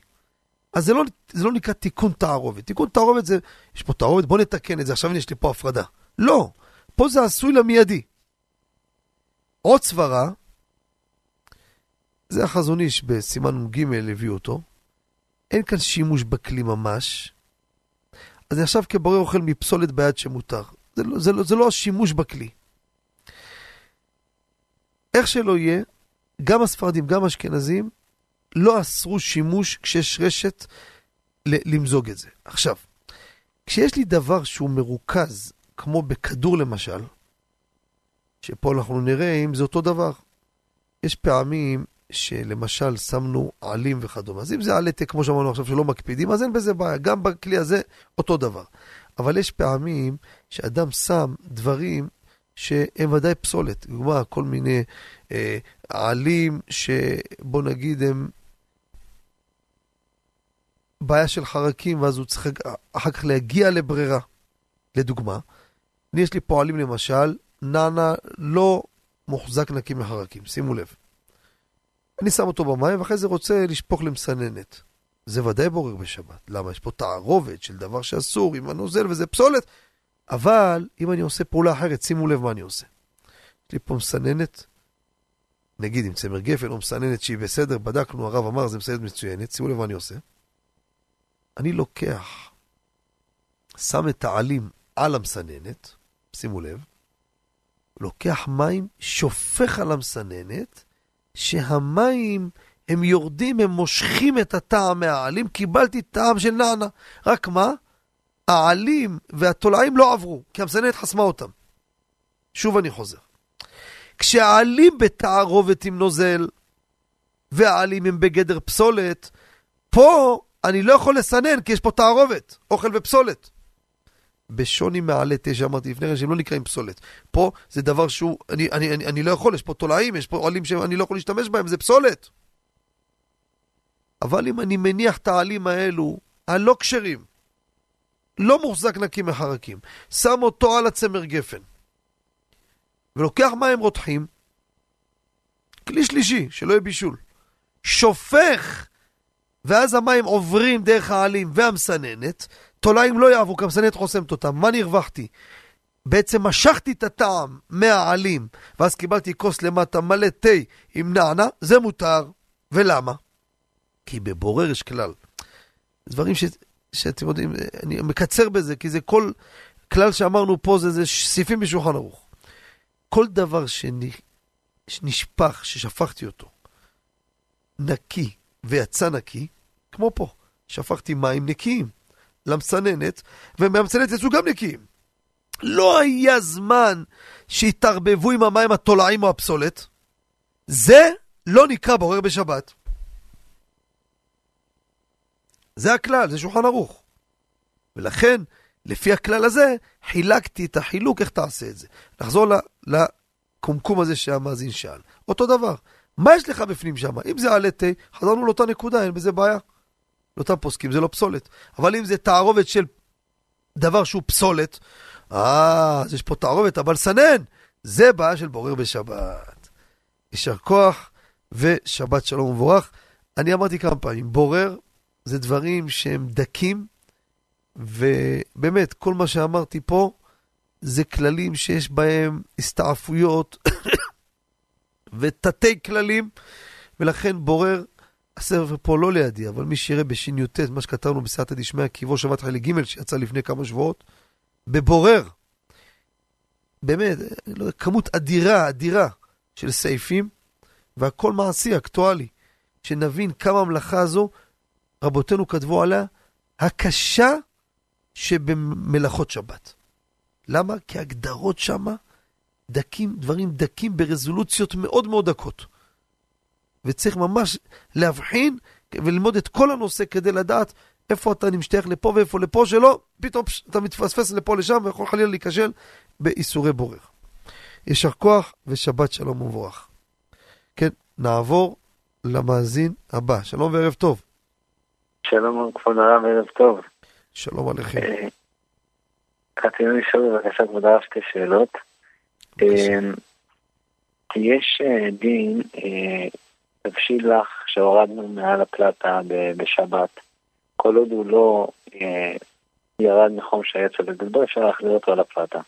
אז זה לא, זה לא נקרא תיקון תערובת. תיקון תערובת זה, יש פה תערובת, בוא נתקן את זה, עכשיו יש לי פה הפרדה. לא, פה זה עשוי למיידי. עוד סברה, זה החזון איש בסימן ג' הביאו אותו, אין כאן שימוש בכלי ממש, אז אני עכשיו כבורא אוכל מפסולת ביד שמותר. זה לא, זה, לא, זה לא השימוש בכלי. איך שלא יהיה, גם הספרדים, גם האשכנזים, לא אסרו שימוש כשיש רשת למזוג את זה. עכשיו, כשיש לי דבר שהוא מרוכז, כמו בכדור למשל, שפה אנחנו נראה אם זה אותו דבר. יש פעמים שלמשל שמנו עלים וכדומה. אז אם זה עלי תה, כמו שאמרנו עכשיו, שלא מקפידים, אז אין בזה בעיה. גם בכלי הזה אותו דבר. אבל יש פעמים שאדם שם דברים שהם ודאי פסולת. דוגמה, כל מיני אה, עלים שבוא נגיד הם בעיה של חרקים, ואז הוא צריך אחר כך להגיע לברירה. לדוגמה, אני יש לי פועלים למשל, נענה לא מוחזק נקי מחרקים, שימו לב. אני שם אותו במים, ואחרי זה רוצה לשפוך למסננת. זה ודאי בורר בשבת. למה? יש פה תערובת של דבר שאסור עם הנוזל וזה פסולת. אבל אם אני עושה פעולה אחרת, שימו לב מה אני עושה. יש לי פה מסננת, נגיד עם צמר גפן או מסננת שהיא בסדר, בדקנו, הרב אמר, זה מסננת מצוינת, שימו לב מה אני עושה. אני לוקח, שם את העלים על המסננת, שימו לב, לוקח מים, שופך על המסננת, שהמים הם יורדים, הם מושכים את הטעם מהעלים, קיבלתי טעם של נענה. רק מה? העלים והתולעים לא עברו, כי המסננת חסמה אותם. שוב אני חוזר. כשהעלים בתערובת עם נוזל, והעלים הם בגדר פסולת, פה אני לא יכול לסנן, כי יש פה תערובת, אוכל ופסולת. בשוני מעלה תה שאמרתי לפני כן, שהם לא נקראים פסולת. פה זה דבר שהוא, אני, אני, אני, אני לא יכול, יש פה תולעים, יש פה עלים שאני לא יכול להשתמש בהם, זה פסולת. אבל אם אני מניח את העלים האלו, הלא כשרים, לא מוחזק נקי מחרקים, שם אותו על הצמר גפן, ולוקח מים רותחים, כלי שלישי, שלא יהיה בישול, שופך, ואז המים עוברים דרך העלים והמסננת, תולעים לא יעברו, כי המסננת חוסמת אותם. מה נרווחתי? בעצם משכתי את הטעם מהעלים, ואז קיבלתי כוס למטה מלא תה עם נענה, זה מותר. ולמה? כי בבורר יש כלל. דברים ש, שאתם יודעים, אני מקצר בזה, כי זה כל כלל שאמרנו פה, זה, זה סעיפים בשולחן ערוך. כל דבר שנשפך, ששפכתי אותו, נקי ויצא נקי, כמו פה, שפכתי מים נקיים למסננת, ומהמסננת יצאו גם נקיים. לא היה זמן שהתערבבו עם המים התולעים או הפסולת. זה לא נקרא בורר בשבת. זה הכלל, זה שולחן ערוך. ולכן, לפי הכלל הזה, חילקתי את החילוק, איך תעשה את זה. נחזור לקומקום הזה שהמאזין שאל. אותו דבר, מה יש לך בפנים שם? אם זה עלי תה, חזרנו לאותה נקודה, אין בזה בעיה. לאותם פוסקים זה לא פסולת. אבל אם זה תערובת של דבר שהוא פסולת, אה, אז יש פה תערובת, אבל סנן, זה בעיה של בורר בשבת. יישר כוח ושבת שלום ומבורך. אני אמרתי כמה פעמים, בורר זה דברים שהם דקים, ובאמת, כל מה שאמרתי פה זה כללים שיש בהם הסתעפויות (coughs) ותתי כללים, ולכן בורר, הספר פה לא לידי, אבל מי שיראה בשי"ט, מה שכתבנו בסייעתא דשמיא, קיבו שבת חיילי ג' שיצא לפני כמה שבועות, בבורר, באמת, לא, כמות אדירה, אדירה של סעיפים, והכל מעשי, אקטואלי. שנבין כמה המלאכה הזו, רבותינו כתבו עליה, הקשה שבמלאכות שבת. למה? כי הגדרות שמה דקים, דברים דקים ברזולוציות מאוד מאוד דקות. וצריך ממש להבחין וללמוד את כל הנושא כדי לדעת איפה אתה נמשתייך לפה ואיפה לפה, שלא, פתאום פש, אתה מתפספס לפה לשם ויכול חלילה להיכשל באיסורי בורר. יישר כוח ושבת שלום ומבורך. כן, נעבור למאזין הבא. שלום וערב טוב. שלום כבוד הרב, ערב טוב. שלום עליכם. אה, רצינו לשאול בבקשה כבוד הרב שתי שאלות. אה, יש אה, דין תבשיל לך שהורדנו מעל הפלטה בשבת. כל עוד הוא לא ירד מחום שהיה צודק בו, אפשר להחזיר אותו על הפלטה.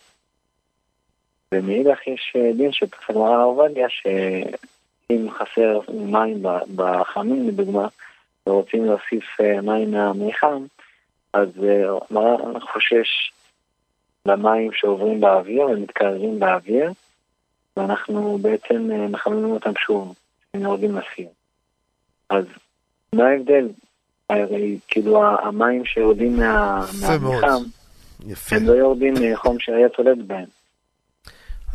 ומאידך יש דין שפרסם הרב עובדיה, שאם חסר מים בחמים, לדוגמה, ורוצים להוסיף מים מהמיחם, אז מרן חושש למים שעוברים באוויר ומתקרבים באוויר, ואנחנו בעצם מחממים אותם שוב, הם יורדים לסיר. אז מה ההבדל? הרי כאילו המים שיורדים מהמיחם, הם לא יורדים מחום שהיה צולד בהם.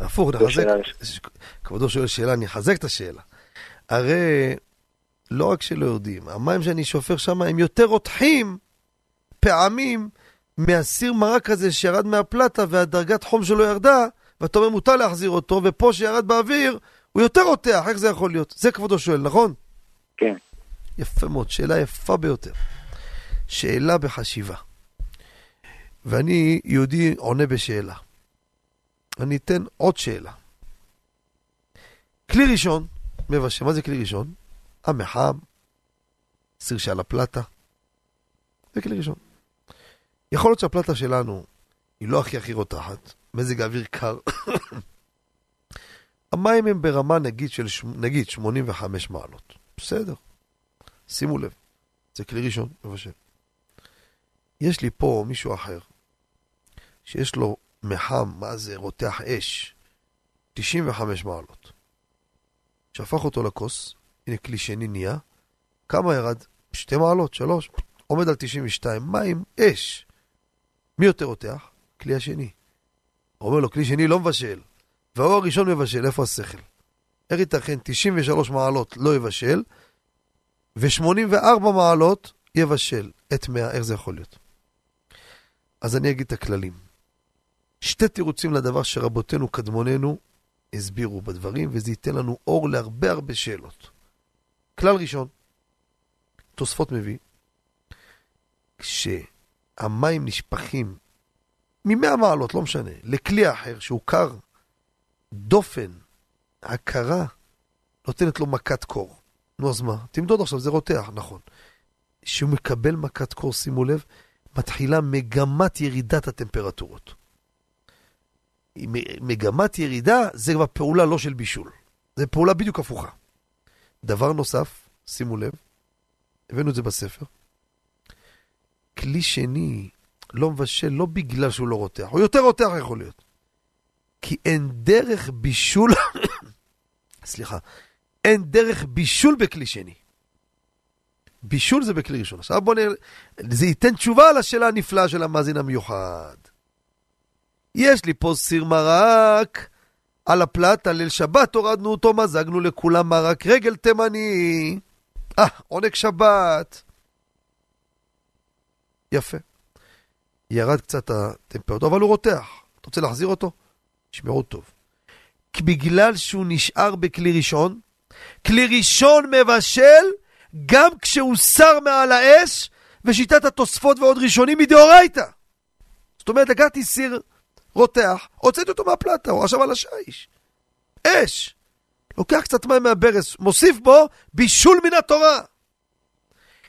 הפוך, נחזק. כבודו שואל שאלה, אני אחזק את השאלה. הרי לא רק שלא יודעים, המים שאני שופך שם הם יותר רותחים פעמים מהסיר מרק הזה שירד מהפלטה והדרגת חום שלו ירדה, ואתה אומר מותר להחזיר אותו, ופה שירד באוויר הוא יותר רותח, איך זה יכול להיות? זה כבודו שואל, נכון? כן. יפה מאוד, שאלה יפה ביותר. שאלה בחשיבה. ואני, יהודי, עונה בשאלה. אני אתן עוד שאלה. כלי ראשון, מבשל, מה זה כלי ראשון? המחם, סיר שעל הפלטה. זה כלי ראשון. יכול להיות שהפלטה שלנו היא לא הכי הכי רותחת, מזג האוויר קר. (coughs) המים הם ברמה נגיד של נגיד 85 מעלות. בסדר. שימו לב, זה כלי ראשון, מבשל. יש לי פה מישהו אחר, שיש לו מחם, מה זה, רותח אש, 95 מעלות. שפך אותו לכוס, הנה כלי שני נהיה, כמה ירד? שתי מעלות, שלוש, עומד על 92, מים, אש. מי יותר רותח? כלי השני. אומר לו, כלי שני לא מבשל, והאור הראשון מבשל, איפה השכל? איך ייתכן 93 מעלות לא יבשל, ו-84 מעלות יבשל את 100, איך זה יכול להיות? אז אני אגיד את הכללים. שתי תירוצים לדבר שרבותינו קדמוננו הסבירו בדברים, וזה ייתן לנו אור להרבה הרבה שאלות. כלל ראשון, תוספות מביא, כשהמים נשפכים מ-100 מעלות, לא משנה, לכלי אחר שהוא קר, דופן, הכרה, נותנת לו מכת קור. נו, אז מה? תמדוד עכשיו, זה רותח, נכון. כשהוא מקבל מכת קור, שימו לב, מתחילה מגמת ירידת הטמפרטורות. מגמת ירידה זה כבר פעולה לא של בישול. זה פעולה בדיוק הפוכה. דבר נוסף, שימו לב, הבאנו את זה בספר, כלי שני לא מבשל לא בגלל שהוא לא רותח, הוא יותר רותח יכול להיות. כי אין דרך בישול, (coughs) סליחה, אין דרך בישול בכלי שני. בישול זה בכלי ראשון. עכשיו בוא נראה, זה ייתן תשובה על השאלה הנפלאה של המאזין המיוחד. יש לי פה סיר מרק על הפלטה, ליל שבת הורדנו אותו, מזגנו לכולם מרק רגל תימני. אה, עונג שבת. יפה. ירד קצת הטמפרטורה, אבל הוא רותח. אתה רוצה להחזיר אותו? תשמעו טוב. בגלל שהוא נשאר בכלי ראשון, כלי ראשון מבשל גם כשהוא שר מעל האש, ושיטת התוספות ועוד ראשונים מדאורייתא. זאת אומרת, לקחתי סיר רותח, הוצאתי אותו מהפלטה, הוא עכשיו על השיש. אש. לוקח קצת מים מהברז, מוסיף בו בישול מן התורה.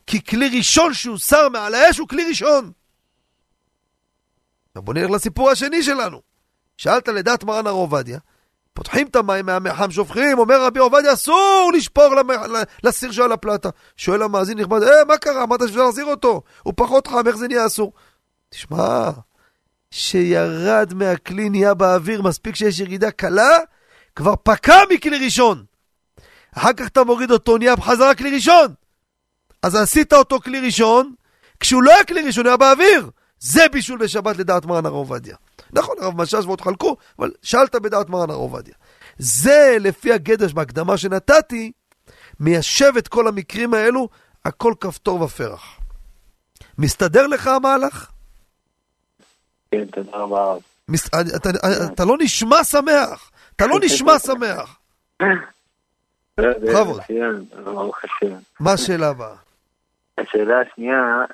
כי כלי ראשון שהוא שר מעל האש הוא כלי ראשון. עכשיו בוא נלך לסיפור השני שלנו. שאלת לדעת מרן הר עובדיה, פותחים את המים מהמחם, שופכים, אומר רבי עובדיה, אסור לשפוך למח... לסיר שעל הפלטה. שואל המאזין נכבד, אה, מה קרה? אמרת שאפשר להחזיר אותו? הוא פחות חם, איך זה נהיה אסור? תשמע, שירד מהכלי נהיה באוויר, מספיק שיש ירידה קלה, כבר פקע מכלי ראשון. אחר כך אתה מוריד אותו, נהיה בחזרה כלי ראשון. אז עשית אותו כלי ראשון, כשהוא לא היה כלי ראשון, היה באוויר. זה בישול בשבת לדעת מרן הר עובדיה. נכון, הרב משאש ועוד חלקו, אבל שאלת בדעת מרן הר עובדיה. זה, לפי הגדש בהקדמה שנתתי, מיישב את כל המקרים האלו, הכל כפתור ופרח. מסתדר לך המהלך? כן, תודה רבה. אתה, לא נשמע שמח, אתה לא נשמע שמח. בכבוד. מה השאלה הבאה? השאלה השנייה,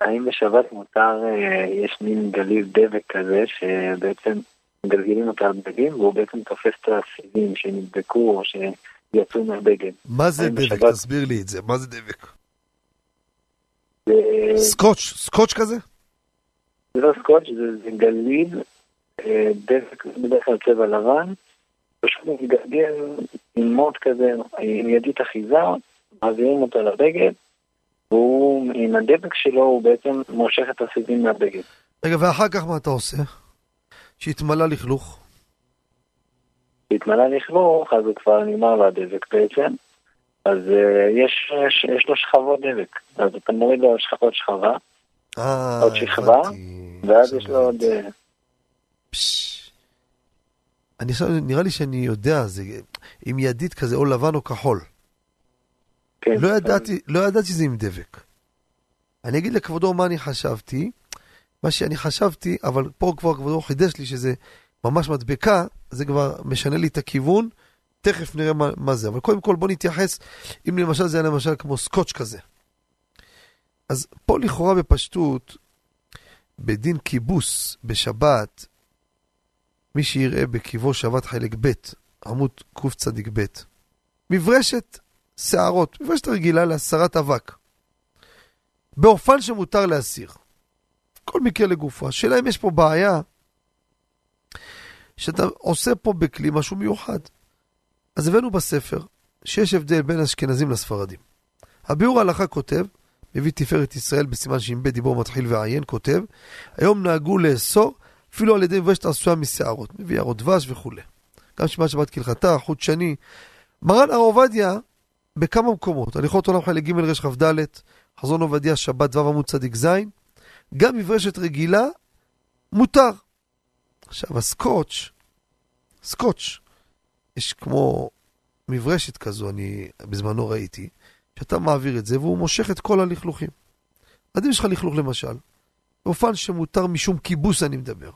האם בשבת מותר, אה, יש מין גליל דבק כזה, שבעצם מגלגלים אותו על בגדים, והוא בעצם תופס את הסיבים שנדבקו או שיצאו מהבגד. מה זה דבק? בשבת- תסביר לי את זה, מה זה דבק? זה- סקוץ', סקוץ' כזה? זה לא סקוץ', זה, זה גליל, אה, דבק, בדרך כלל צבע לבן, פשוט מתגלגל עם מוט כזה, עם ידית אחיזה, מעבירים אותו לבגד, והוא, עם הדבק שלו, הוא בעצם מושך את הסיבים מהבגד. רגע, ואחר כך מה אתה עושה? שהתמלא לכלוך. כשהתמלא לכלוך, אז הוא כבר נגמר לו הדבק בעצם, אז uh, יש, יש, יש לו שכבות דבק, אז אתה מוריד לו שכ- עוד שכבה, עוד שכבה. ואז יש לו עוד... אה. אני עכשיו, נראה לי שאני יודע, זה עם ידית כזה, או לבן או כחול. כן. לא ידעתי, לא ידעתי שזה עם דבק. אני אגיד לכבודו מה אני חשבתי, מה שאני חשבתי, אבל פה כבר כבודו חידש לי שזה ממש מדבקה, זה כבר משנה לי את הכיוון, תכף נראה מה, מה זה. אבל קודם כל בוא נתייחס, אם למשל זה היה למשל כמו סקוץ' כזה. אז פה לכאורה בפשטות, בדין כיבוס בשבת, מי שיראה בקיבו שבת חלק ב', עמוד קצ"ב, מברשת שערות, מברשת רגילה להסרת אבק. באופן שמותר להסיר. כל מקרה לגופו. השאלה אם יש פה בעיה שאתה עושה פה בכלי משהו מיוחד. אז הבאנו בספר שיש הבדל בין אשכנזים לספרדים. הביאור ההלכה כותב, מביא תפארת ישראל בסימן שע"ב דיבור מתחיל ועיין, כותב, היום נהגו לאסור אפילו על ידי מבשת עשויה משערות, מביא יערות דבש וכולי. גם שבת שבת כהלכתה, חוט שני. מרן הר עובדיה בכמה מקומות, הליכות עולם חלק ג' רש כ"ד, חזון עובדיה שבת ו' עמוד צדיק ז', גם מברשת רגילה מותר. עכשיו הסקוץ', סקוץ', יש כמו מברשת כזו, אני בזמנו ראיתי, שאתה מעביר את זה והוא מושך את כל הלכלוכים. אז אם יש לך לכלוך למשל, באופן שמותר משום כיבוס אני מדבר.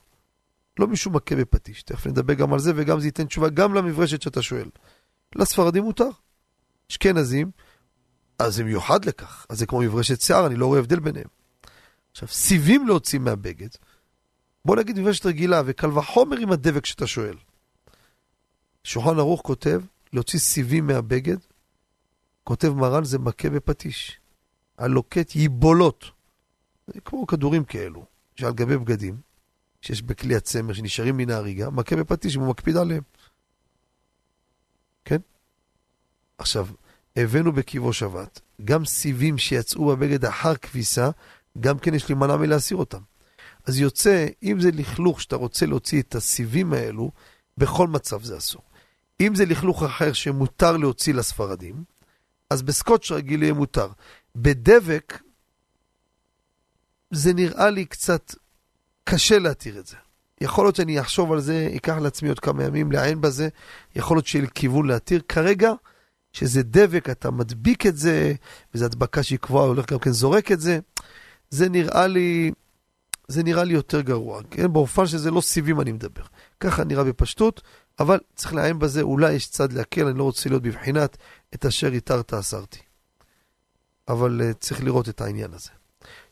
לא משום מכה בפטיש. תכף נדבר גם על זה, וגם זה ייתן תשובה גם למברשת שאתה שואל. לספרדים מותר. אשכנזים, אז זה מיוחד לכך. אז זה כמו מברשת שיער, אני לא רואה הבדל ביניהם. עכשיו, סיבים להוציא מהבגד, בוא נגיד מברשת רגילה, וקל וחומר עם הדבק שאתה שואל. שולחן ערוך כותב, להוציא סיבים מהבגד, כותב מרן זה מכה בפטיש. הלוקט ייבולות. זה כמו כדורים כאלו, שעל גבי בגדים, שיש בכלי הצמר שנשארים מן ההריגה, מכה בפטיש והוא מקפיד עליהם. כן? עכשיו, הבאנו בקיבו שבת, גם סיבים שיצאו בבגד אחר כביסה, גם כן יש להימנע מלהסיר אותם. אז יוצא, אם זה לכלוך שאתה רוצה להוציא את הסיבים האלו, בכל מצב זה אסור. אם זה לכלוך אחר שמותר להוציא לספרדים, אז בסקוץ' רגיל יהיה מותר. בדבק, זה נראה לי קצת קשה להתיר את זה. יכול להיות שאני אחשוב על זה, אקח לעצמי עוד כמה ימים לעיין בזה, יכול להיות שיהיה לי כיוון להתיר. כרגע, שזה דבק, אתה מדביק את זה, וזו הדבקה שהיא קבועה, הולך גם כן זורק את זה, זה נראה לי, זה נראה לי יותר גרוע, כן? באופן שזה לא סיבים אני מדבר. ככה נראה בפשטות, אבל צריך לעיין בזה, אולי יש צד להקל, אני לא רוצה להיות בבחינת את אשר התרת אסרתי. אבל uh, צריך לראות את העניין הזה.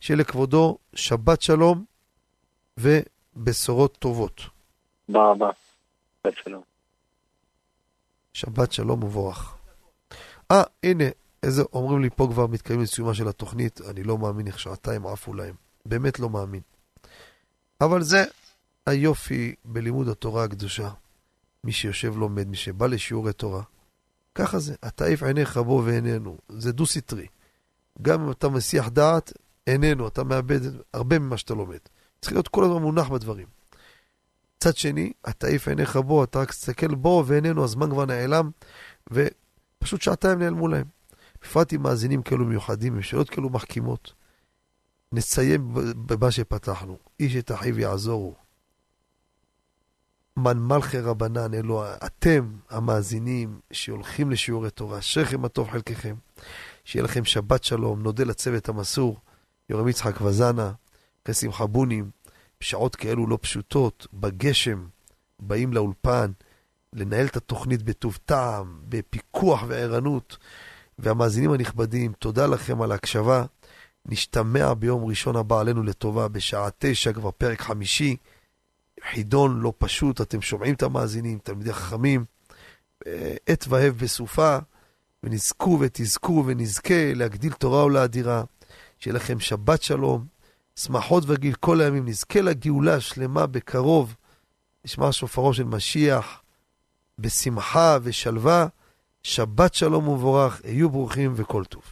שיהיה לכבודו שבת שלום ובשורות טובות. תודה רבה. שבת שלום. שבת שלום ובורך. אה, הנה, איזה, אומרים לי פה כבר מתקיימים לסיומה של התוכנית, אני לא מאמין איך שעתיים עפו להם. באמת לא מאמין. אבל זה היופי בלימוד התורה הקדושה. מי שיושב לומד, מי שבא לשיעורי תורה. ככה זה, התעיף עיניך בו ועינינו. זה דו-סטרי. גם אם אתה מסיח דעת, איננו, אתה מאבד הרבה ממה שאתה לומד. צריך להיות כל הזמן מונח בדברים. מצד שני, התעיף עיניך בו, אתה רק תסתכל בו ואיננו, הזמן כבר נעלם, ופשוט שעתיים נעלמו להם. בפרט עם מאזינים כאלו מיוחדים, עם שאלות כאלו מחכימות. נסיים במה שפתחנו, איש את אחיו יעזורו. מן מלכי רבנן, אלו אתם המאזינים שהולכים לשיעורי תורה, אשריכם הטוב חלקכם. שיהיה לכם שבת שלום, נודה לצוות המסור, יורם יצחק וזנה, אחרי שמחה בונים, בשעות כאלו לא פשוטות, בגשם, באים לאולפן, לנהל את התוכנית בטוב טעם, בפיקוח וערנות. והמאזינים הנכבדים, תודה לכם על ההקשבה. נשתמע ביום ראשון הבא עלינו לטובה, בשעה תשע, כבר פרק חמישי. חידון לא פשוט, אתם שומעים את המאזינים, תלמידי חכמים. עת והב בסופה, ונזכו ותזכו ונזכה להגדיל תורה ולאדירה. שיהיה לכם שבת שלום, שמחות וגיל כל הימים, נזכה לגאולה השלמה בקרוב. נשמע שופרו של משיח, בשמחה ושלווה. שבת שלום ומבורך, היו ברוכים וכל טוב.